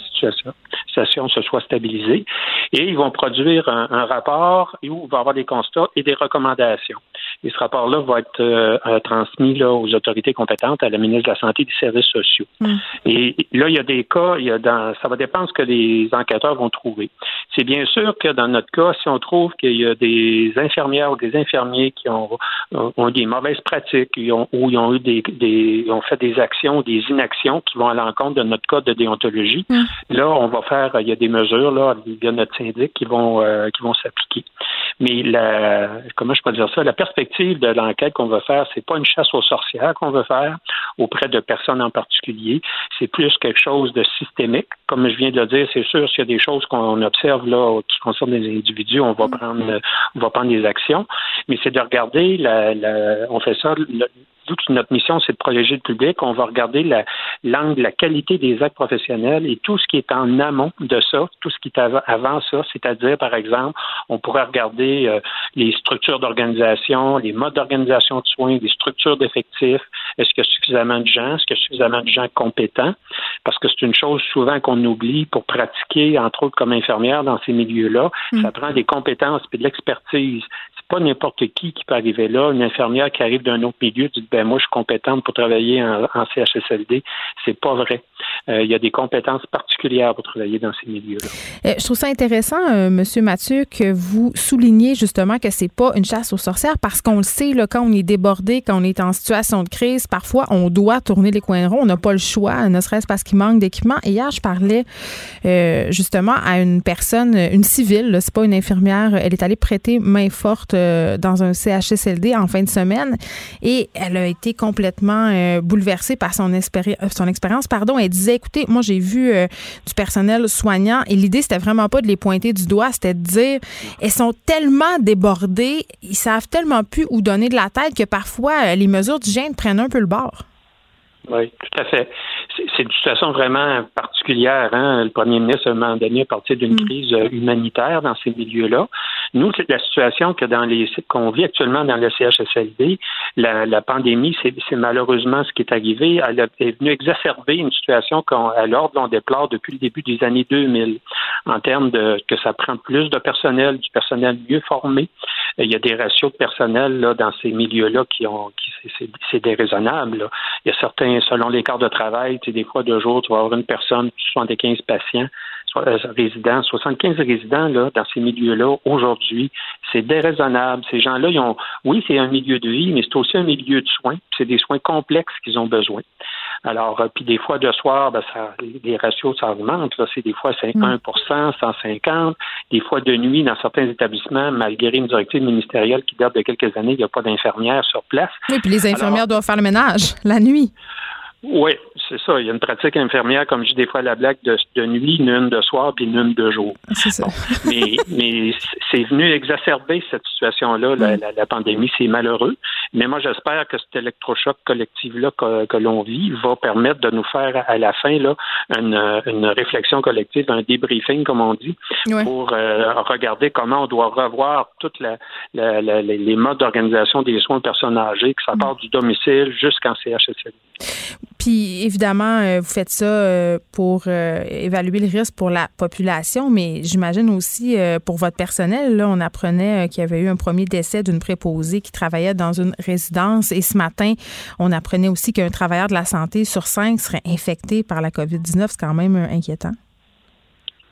situation, se soit stabilisée. Et ils vont produire un, rapport où il va y avoir des constats et des recommandations. Et ce rapport-là va être euh, euh, transmis là, aux autorités compétentes, à la ministre de la Santé et des Services sociaux. Hmm. Et là, il y a des cas, il y a dans, ça va dépendre de ce que les enquêteurs vont trouver. C'est bien sûr que dans notre cas, si on trouve qu'il y a des infirmières ou des infirmiers qui ont, ont des mauvaises pratiques, ou ils ont eu des, des ont fait des actions, des inactions qui vont à l'encontre de notre code de déontologie. Mm. Là, on va faire, il y a des mesures là, il y a notre syndic qui vont euh, qui vont s'appliquer. Mais la, comment je peux dire ça, la perspective de l'enquête qu'on va faire, c'est pas une chasse aux sorcières qu'on veut faire auprès de personnes en particulier. C'est plus quelque chose de systémique. Comme je viens de le dire, c'est sûr s'il y a des choses qu'on observe là qui concernent des individus, on va mm. prendre on va prendre des actions. Mais c'est de regarder la, la on fait ça vu que notre mission, c'est de protéger le public, on va regarder la langue, la qualité des actes professionnels et tout ce qui est en amont de ça, tout ce qui est avant ça, c'est-à-dire, par exemple, on pourrait regarder euh, les structures d'organisation, les modes d'organisation de soins, les structures d'effectifs. Est-ce qu'il y a suffisamment de gens? Est-ce qu'il y a suffisamment de gens compétents? Parce que c'est une chose souvent qu'on oublie pour pratiquer, entre autres comme infirmière dans ces milieux-là. Mm. Ça prend des compétences et de l'expertise pas n'importe qui qui peut arriver là. Une infirmière qui arrive d'un autre milieu dit ben moi je suis compétente pour travailler en, CHSLD. C'est pas vrai. Euh, il y a des compétences particulières pour travailler dans ces milieux-là. Euh, je trouve ça intéressant, euh, Monsieur Mathieu, que vous souligniez justement que c'est pas une chasse aux sorcières parce qu'on le sait là, quand on est débordé, quand on est en situation de crise, parfois on doit tourner les coins ronds. On n'a pas le choix, ne serait-ce parce qu'il manque d'équipement. Hier, je parlais justement à une personne, une civile. C'est pas une infirmière. Elle est allée prêter main forte euh, dans un CHSLD en fin de semaine et elle a été complètement euh, bouleversée par son, son expérience. Pardon, elle disait, écoutez, moi j'ai vu euh, du personnel soignant et l'idée c'était vraiment pas de les pointer du doigt, c'était de dire, elles sont tellement débordées, ils savent tellement plus où donner de la tête que parfois les mesures d'hygiène prennent un peu le bord. Oui, tout à fait. C'est une situation vraiment particulière. Hein? Le premier ministre, a un moment donné, à partir d'une mm. crise humanitaire dans ces milieux-là. Nous, c'est la situation que dans les qu'on vit actuellement dans le CHSLD, la, la pandémie, c'est malheureusement ce qui est arrivé. Elle est venue exacerber une situation qu'à l'ordre on déplore depuis le début des années 2000, en termes de que ça prend plus de personnel, du personnel mieux formé. Il y a des ratios de personnel là, dans ces milieux-là qui ont, qui, c'est déraisonnable. Il y a certains, selon les quarts de travail, tu sais, des fois deux jours, tu vas avoir une personne, 75 patients. Euh, résidents, 75 résidents là, dans ces milieux-là aujourd'hui. C'est déraisonnable. Ces gens-là, ils ont, oui, c'est un milieu de vie, mais c'est aussi un milieu de soins. C'est des soins complexes qu'ils ont besoin. Alors, euh, puis des fois, de soir, ben, ça, les ratios, ça augmente. Là, c'est des fois 51% 150. Des fois, de nuit, dans certains établissements, malgré une directive ministérielle qui date de quelques années, il n'y a pas d'infirmières sur place. Oui, puis les infirmières doivent faire le ménage la nuit. Oui, c'est ça. Il y a une pratique infirmière, comme je dis des fois la blague, de, de nuit, une de soir, puis une de jour. C'est ça. mais mais c'est venu exacerber cette situation-là, la, la, pandémie. C'est malheureux. Mais moi, j'espère que cet électrochoc collectif-là que, que l'on vit va permettre de nous faire à la fin là une, une réflexion collective, un débriefing, comme on dit, pour euh, regarder comment on doit revoir toutes la, les modes d'organisation des soins aux personnes âgées, que ça mm. part du domicile jusqu'en CHSLD. Puis évidemment, euh, vous faites ça euh, pour euh, évaluer le risque pour la population, mais j'imagine aussi pour votre personnel. Là, on apprenait qu'il y avait eu un premier décès d'une préposée qui travaillait dans une résidence et ce matin, on apprenait aussi qu'un travailleur de la santé sur cinq serait infecté par la COVID-19. C'est quand même inquiétant.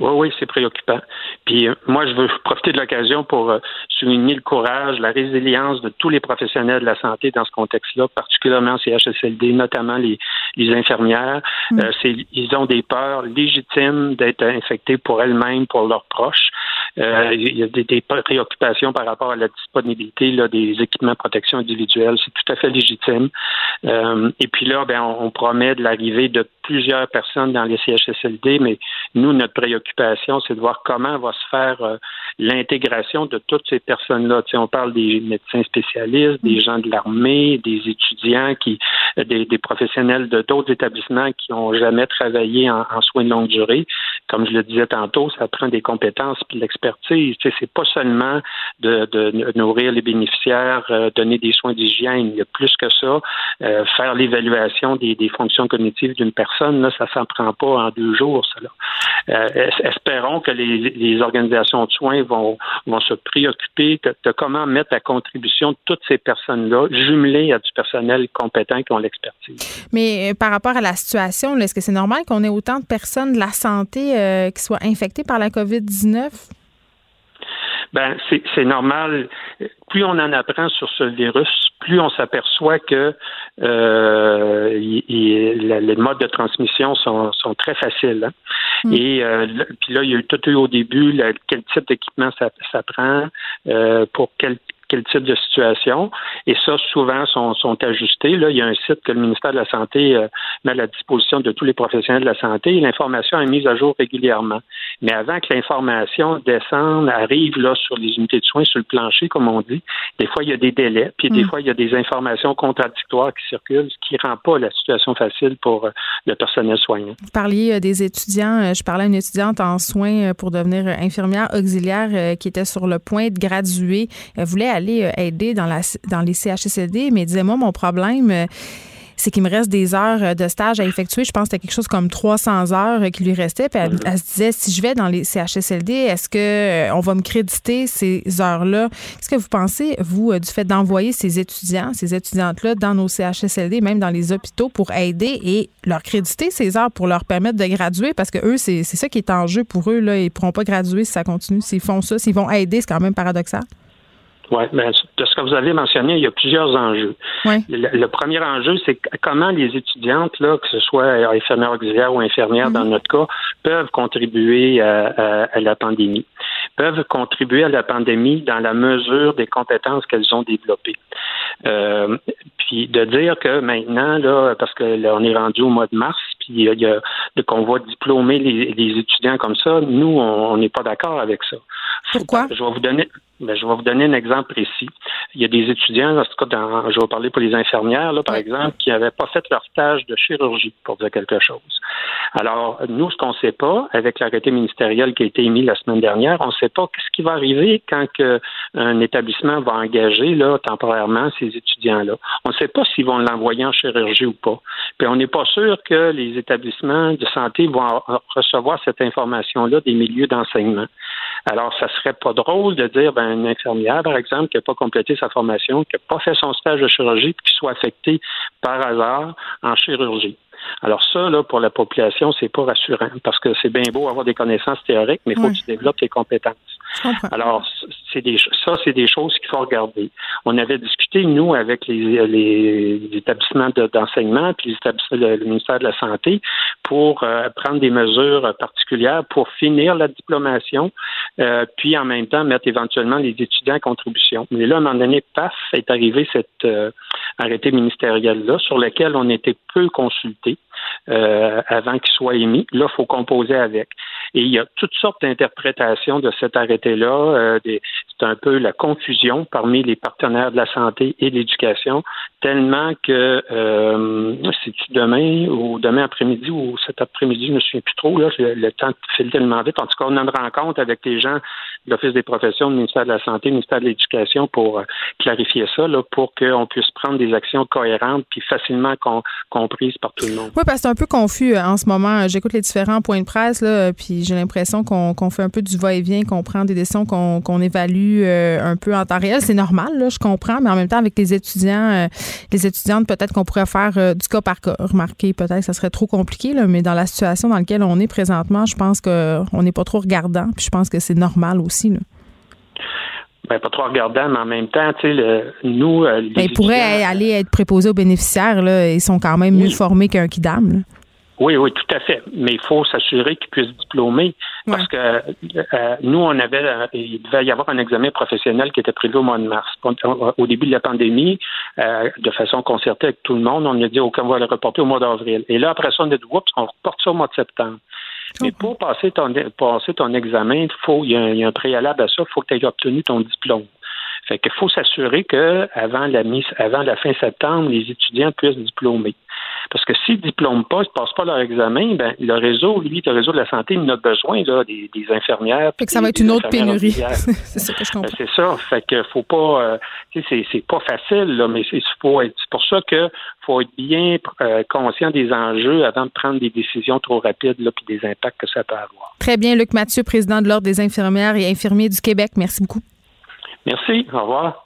Oui, oui, c'est préoccupant. Puis euh, moi, je veux profiter de l'occasion pour euh, souligner le courage, la résilience de tous les professionnels de la santé dans ce contexte-là, particulièrement CHSLD, notamment les, les infirmières. Mm. Euh, c'est, ils ont des peurs légitimes d'être infectés pour elles-mêmes, pour leurs proches. Il y a des, des préoccupations par rapport à la disponibilité là, des équipements de protection individuelle. C'est tout à fait légitime. Et puis là, ben, on, on promet de l'arrivée de plusieurs personnes dans les CHSLD, mais nous, notre préoccupation, c'est de voir comment va se faire euh, l'intégration de toutes ces personnes-là. Tu on parle des médecins spécialistes, des gens de l'armée, des étudiants, qui, euh, des, professionnels de d'autres établissements qui n'ont jamais travaillé en, soins de longue durée. Comme je le disais tantôt, ça prend des compétences puis l'expertise. Tu sais, c'est pas seulement de, nourrir les bénéficiaires, euh, donner des soins d'hygiène. Il y a plus que ça. Faire l'évaluation des, fonctions cognitives d'une personne, là, ça s'en prend pas en deux jours. Euh, espérons que les, organisations de soins vont, vont se préoccuper de, de, comment mettre à contribution toutes ces personnes-là, jumelées à du personnel compétent qui ont l'expertise. Mais euh, par rapport à la situation, est-ce que c'est normal qu'on ait autant de personnes de la santé euh, qui soient infectées par la COVID-19? Ben, c'est normal. Plus on en apprend sur ce virus, plus on s'aperçoit que euh, y, y, la, les modes de transmission sont, sont très faciles. Hein? Mm. Et euh, puis là, il y a eu tout eu au début là, quel type d'équipement ça, ça prend, euh, pour quel quel type de situation. Et ça, souvent, sont, sont ajustés. Là, il y a un site que le ministère de la Santé euh, met à la disposition de tous les professionnels de la santé. L'information est mise à jour régulièrement. Mais avant que l'information descende, arrive là sur les unités de soins, sur le plancher, comme on dit, des fois, il y a des délais, puis des mm. fois, il y a des informations contradictoires qui circulent, ce qui ne rend pas la situation facile pour euh, le personnel soignant. Vous parliez euh, des étudiants. Je parlais à une étudiante en soins pour devenir infirmière auxiliaire qui était sur le point de graduer. Elle voulait aller aller aider dans, la, dans les CHSLD, mais disait, moi, mon problème, euh, c'est qu'il me reste des heures euh, de stage à effectuer. Je pense que c'était quelque chose comme 300 heures qui lui restait. Puis elle, elle, se disait, si je vais dans les CHSLD, est-ce que euh, on va me créditer ces heures-là? Qu'est-ce que vous pensez, vous, du fait d'envoyer ces étudiants, ces étudiantes-là dans nos CHSLD, même dans les hôpitaux, pour aider et leur créditer ces heures pour leur permettre de graduer? Parce que eux, c'est ça qui est en jeu pour eux. Là. Ils ne pourront pas graduer si ça continue. S'ils font ça, s'ils vont aider, c'est quand même paradoxal. Oui, mais de ce que vous avez mentionné, il y a plusieurs enjeux. Oui. Le, le, premier enjeu, c'est comment les étudiantes, là, que ce soit infirmières auxiliaires ou infirmières dans notre cas, peuvent contribuer à, à, à, la pandémie. Peuvent contribuer à la pandémie dans la mesure des compétences qu'elles ont développées. Euh, puis de dire que maintenant, là, parce que là, on est rendu au mois de mars, puis il y a, qu'on va diplômer les, les, étudiants comme ça, nous, on n'est pas d'accord avec ça. Pourquoi? Je vais vous donner. Ben, je vais vous donner un exemple précis. Il y a des étudiants, en tout cas, dans, je vais parler pour les infirmières, là, par exemple, qui n'avaient pas fait leur stage de chirurgie, pour dire quelque chose. Alors, nous, ce qu'on ne sait pas, avec l'arrêté ministériel qui a été émis la semaine dernière, on ne sait pas ce qui va arriver quand que un établissement va engager là, temporairement ces étudiants-là. On ne sait pas s'ils vont l'envoyer en chirurgie ou pas. Puis on n'est pas sûr que les établissements de santé vont recevoir cette information-là des milieux d'enseignement. Alors, ça serait pas drôle de dire, ben, une infirmière, par exemple, qui n'a pas complété sa formation, qui n'a pas fait son stage de chirurgie, qui soit affectée par hasard en chirurgie. Alors ça, là, pour la population, c'est pas rassurant parce que c'est bien beau avoir des connaissances théoriques, mais il faut que tu développes tes compétences. Alors, c'est des ça, c'est des choses qu'il faut regarder. On avait discuté, nous, avec les, établissements d'enseignement, puis les établissements, le, ministère de la Santé, pour euh, prendre des mesures particulières pour finir la diplomation, euh, puis en même temps mettre éventuellement les étudiants en contribution. Mais là, à un moment donné, paf, est arrivé cet euh, arrêté ministériel-là, sur lequel on était peu consulté avant qu'il soit émis. Là, il faut composer avec. Et il y a toutes sortes d'interprétations de cet arrêté-là. Euh, un peu la confusion parmi les partenaires de la santé et de l'éducation, tellement que euh, c'est demain ou demain après-midi ou cet après-midi, je ne me souviens plus trop, là, le, temps file tellement vite. En tout cas, on a une rencontre avec les gens de l'Office des professions, du ministère de la Santé, du ministère de l'Éducation pour euh, clarifier ça, là, pour qu'on puisse prendre des actions cohérentes puis facilement com comprises par tout le monde. Oui, parce que c'est un peu confus euh, en ce moment. J'écoute les différents points de presse, là, puis j'ai l'impression qu'on fait un peu du va-et-vient, qu'on prend des décisions, qu'on évalue euh, un peu en temps réel. C'est normal, là, je comprends, mais en même temps, avec les étudiants, euh, les étudiantes, peut-être qu'on pourrait faire du cas par cas. Remarquez, peut-être que ça serait trop compliqué, là, mais dans la situation dans laquelle on est présentement, je pense qu'on n'est pas trop regardant, puis je pense que c'est normal aussi. Là. Ben, pas trop regardant, mais en même temps, tu sais, nous. Euh, ben, ils pourraient aller être préposés aux bénéficiaires, là. Ils sont quand même mieux formés qu'un kidam, Oui, oui, tout à fait. Mais il faut s'assurer qu'ils puissent diplômer. Parce que euh, nous, on avait, euh, il devait y avoir un examen professionnel qui était prévu au mois de mars. Au début de la pandémie, de façon concertée avec tout le monde, on a dit, OK, on va le reporter au mois d'avril. Et là, après ça, on a dit, oups, on reporte ça au mois de septembre. Mais pour passer ton, passer ton examen, il, y a un, il y a un préalable à ça, il faut que tu aies obtenu ton diplôme. Fait qu'il faut s'assurer que avant la avant la fin septembre, les étudiants puissent diplômer. Parce que s'ils ne diplôment pas, ils ne passent pas leur examen, ben, le réseau, lui, le réseau de la santé, il en a besoin là, des, des infirmières. Fait que ça va être une autre pénurie. c'est ça que je comprends. Ben, c'est ça. Fait que faut pas. Euh, c'est, c'est pas facile, là, mais c'est, c'est pour ça que faut être bien euh, conscient des enjeux avant de prendre des décisions trop rapides là, puis des impacts que ça peut avoir. Très bien, Luc Mathieu, président de l'Ordre des infirmières et infirmiers du Québec. Merci beaucoup. Merci. Au revoir.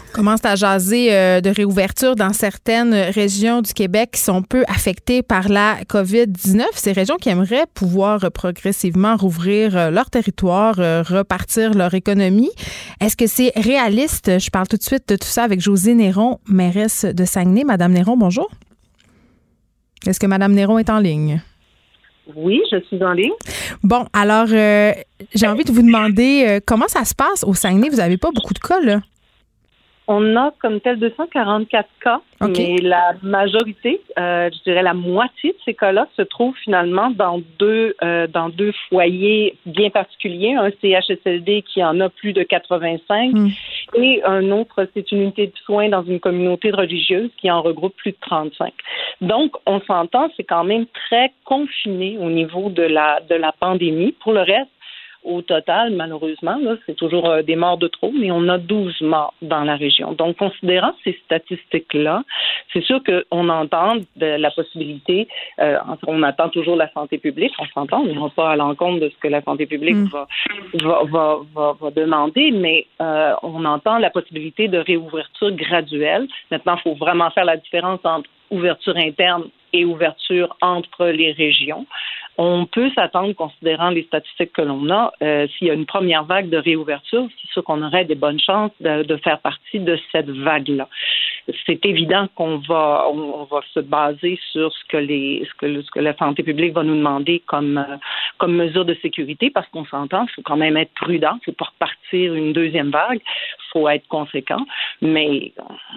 commence à jaser euh, de réouverture dans certaines régions du Québec qui sont peu affectées par la COVID-19. Ces régions qui aimeraient pouvoir progressivement rouvrir euh, leur territoire, euh, repartir leur économie. Est-ce que c'est réaliste? Je parle tout de suite de tout ça avec Josée Néron, mairesse de Saguenay. Madame Néron, bonjour. Est-ce que Madame Néron est en ligne? Oui, je suis en ligne. Bon, alors, j'ai envie de vous demander comment ça se passe au Saguenay? Vous n'avez pas beaucoup de cas, là? On a comme tel 244 cas, mais la majorité, euh, je dirais la moitié de ces cas-là se trouvent finalement dans deux euh, dans deux foyers bien particuliers, un CHSLD qui en a plus de 85 hmm. et un autre c'est une unité de soins dans une communauté religieuse qui en regroupe plus de 35. Donc on s'entend, c'est quand même très confiné au niveau de la de la pandémie. Pour le reste, au total, malheureusement, c'est toujours euh, des morts de trop, mais on a 12 morts dans la région. Donc, considérant ces statistiques-là, c'est sûr qu'on entend de la possibilité, euh, on attend toujours la santé publique, on s'entend, on n'est pas à l'encontre de ce que la santé publique mm. va, va, va, va, demander, mais euh, on entend la possibilité de réouverture graduelle. Maintenant, il faut vraiment faire la différence entre ouverture interne et ouverture entre les régions. On peut s'attendre, considérant les statistiques que l'on a, euh, s'il y a une première vague de réouverture, c'est sûr qu'on aurait des bonnes chances de, faire partie de cette vague-là. C'est évident qu'on va, on, va se baser sur ce que les, ce que, ce que la santé publique va nous demander comme, euh, comme mesure de sécurité, parce qu'on s'entend, il faut quand même être prudent, faut pas repartir une deuxième vague, faut être conséquent. Mais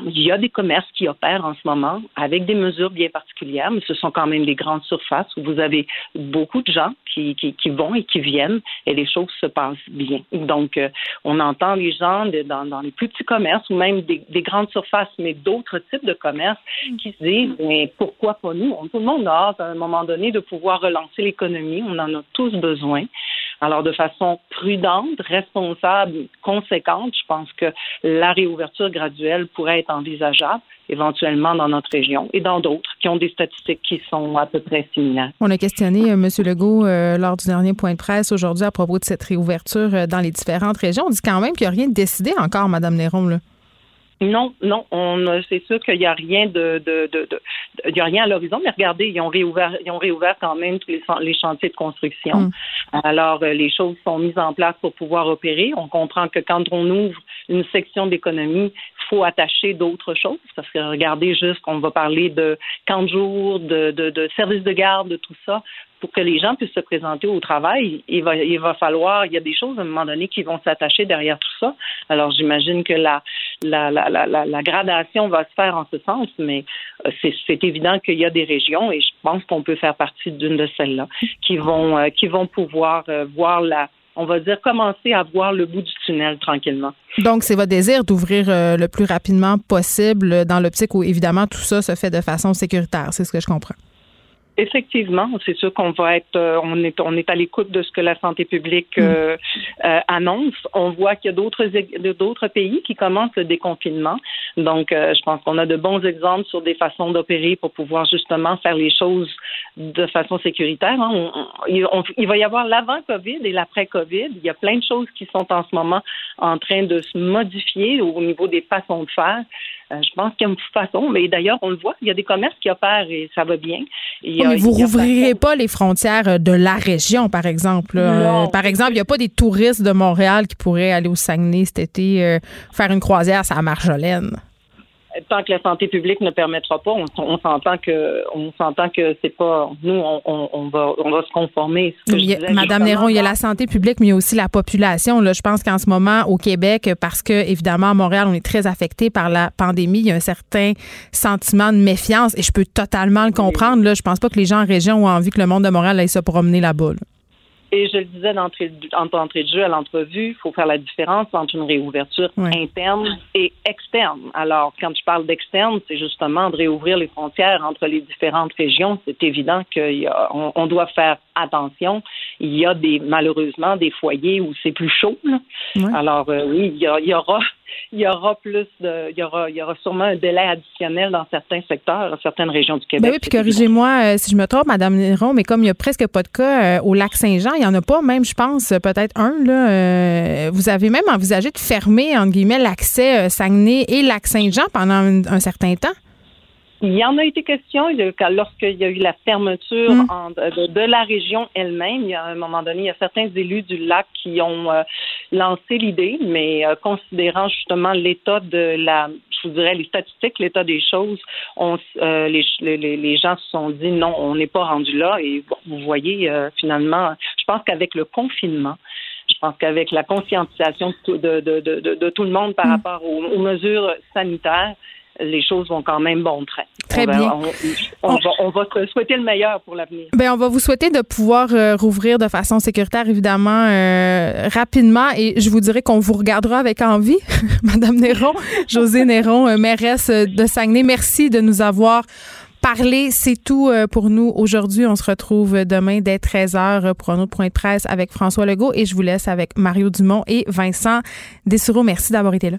il y a des commerces qui opèrent en ce moment avec des mesures bien particulières, mais ce sont quand même des grandes surfaces où vous avez beaucoup de gens qui, qui, qui, vont et qui viennent et les choses se passent bien. Donc, euh, on entend les gens dans, dans, les plus petits commerces ou même des, des grandes surfaces, mais d'autres types de commerces qui se disent, mais pourquoi pas nous? Tout le monde a hâte à un moment donné de pouvoir relancer l'économie. On en a tous besoin. Alors, de façon prudente, responsable, conséquente, je pense que la réouverture graduelle pourrait être envisageable éventuellement dans notre région et dans d'autres qui ont des statistiques qui sont à peu près similaires. On a questionné euh, M. Legault euh, lors du dernier point de presse aujourd'hui à propos de cette réouverture euh, dans les différentes régions. On dit quand même qu'il n'y a rien de décidé encore, Mme Néron. Là. Non, non, on c'est sûr qu'il n'y a rien de, de, de, de il y a rien à l'horizon, mais regardez, ils ont réouvert, ils ont réouvert quand même tous les, les chantiers de construction. Mm. Alors, euh, les choses sont mises en place pour pouvoir opérer. On comprend que quand on ouvre une section d'économie, faut attacher d'autres choses parce que regardez juste qu'on va parler de camp de jour, de, de, de services de garde, de tout ça pour que les gens puissent se présenter au travail, il va, il va falloir, il y a des choses à un moment donné qui vont s'attacher derrière tout ça. Alors j'imagine que la, la, la, la, la, gradation va se faire en ce sens, mais euh, c'est évident qu'il y a des régions, et je pense qu'on peut faire partie d'une de celles-là, qui vont, euh, qui vont pouvoir euh, voir la, on va dire, commencer à voir le bout du tunnel tranquillement. Donc, c'est votre désir d'ouvrir le plus rapidement possible dans l'optique où, évidemment, tout ça se fait de façon sécuritaire. C'est ce que je comprends. Effectivement, c'est sûr qu'on va être, euh, on est, on est à l'écoute de ce que la santé publique mm. euh, euh, annonce. On voit qu'il y a d'autres, d'autres pays qui commencent le déconfinement. Donc, je pense qu'on a de bons exemples sur des façons d'opérer pour pouvoir justement faire les choses de façon sécuritaire. Hein. il va y avoir l'avant-Covid et l'après-Covid. Il y a plein de choses qui sont en ce moment en train de se modifier au niveau des façons de faire. Euh, je pense qu'il y a une façon, mais d'ailleurs, on le voit, il y a des commerces qui opèrent et ça va bien. mais vous rouvrirez pas les frontières euh, de la région, par exemple. Euh, par exemple, il n'y a pas des touristes de Montréal qui pourraient aller au Saguenay cet été faire une croisière à Marjolaine tant que la santé publique ne permettra pas, on, s'entend que on s'entend que c'est pas nous, on, va on va se conformer. Madame Néron, il y a la santé publique, mais il y a aussi la population. Là, je pense qu'en ce moment au Québec, parce que évidemment à Montréal, on est très affecté par la pandémie, il y a un certain sentiment de méfiance et je peux totalement le comprendre. Là, je pense pas que les gens en région ont envie que le monde de Montréal aille se promener là-bas. là bas et je le disais d'entrée de, de jeu à l'entrevue, il faut faire la différence entre une réouverture interne et externe. Alors, quand je parle d'externe, c'est justement de réouvrir les frontières entre les différentes régions. C'est évident qu'on on doit faire attention. Il y a des malheureusement des foyers où c'est plus chaud. Alors euh, oui, il y, aura il y aura plus de il y aura il y aura sûrement un délai additionnel dans certains secteurs, dans certaines régions du Québec. Ben oui, puis corrigez-moi euh, si je me trompe, Madame Néron, mais comme il y a presque pas de cas euh, au lac Saint-Jean, il y en a pas même, je pense, peut-être un là. vous avez même envisagé de fermer entre guillemets l'accès Saguenay et lac Saint-Jean pendant un certain temps? Il y en a été question lorsqu'il y a eu la fermeture mm. de, la région elle-même. Il y a un moment donné, il y a certains élus du lac qui ont euh, lancé l'idée, mais euh, considérant justement l'état de la, je vous dirais les statistiques, l'état des choses, on, euh, les, les, les, gens se sont dit non, on n'est pas rendu là. Et vous voyez, finalement, je pense qu'avec le confinement, je pense qu'avec la conscientisation de, de, de, de, tout le monde par mm. rapport aux mesures sanitaires, les choses vont quand même bon train. Très bien. On, va, on va se souhaiter le meilleur pour l'avenir. Bien, on va vous souhaiter de pouvoir euh, rouvrir de façon sécuritaire, évidemment, euh, rapidement. Et je vous dirais qu'on vous regardera avec envie, Madame Néron, José Néron, euh, mairesse de Saguenay. Merci de nous avoir parlé. C'est tout pour nous aujourd'hui. On se retrouve demain dès 13h pour un autre point de presse avec François Legault. Et je vous laisse avec Mario Dumont et Vincent Dessureau. Merci d'avoir été là.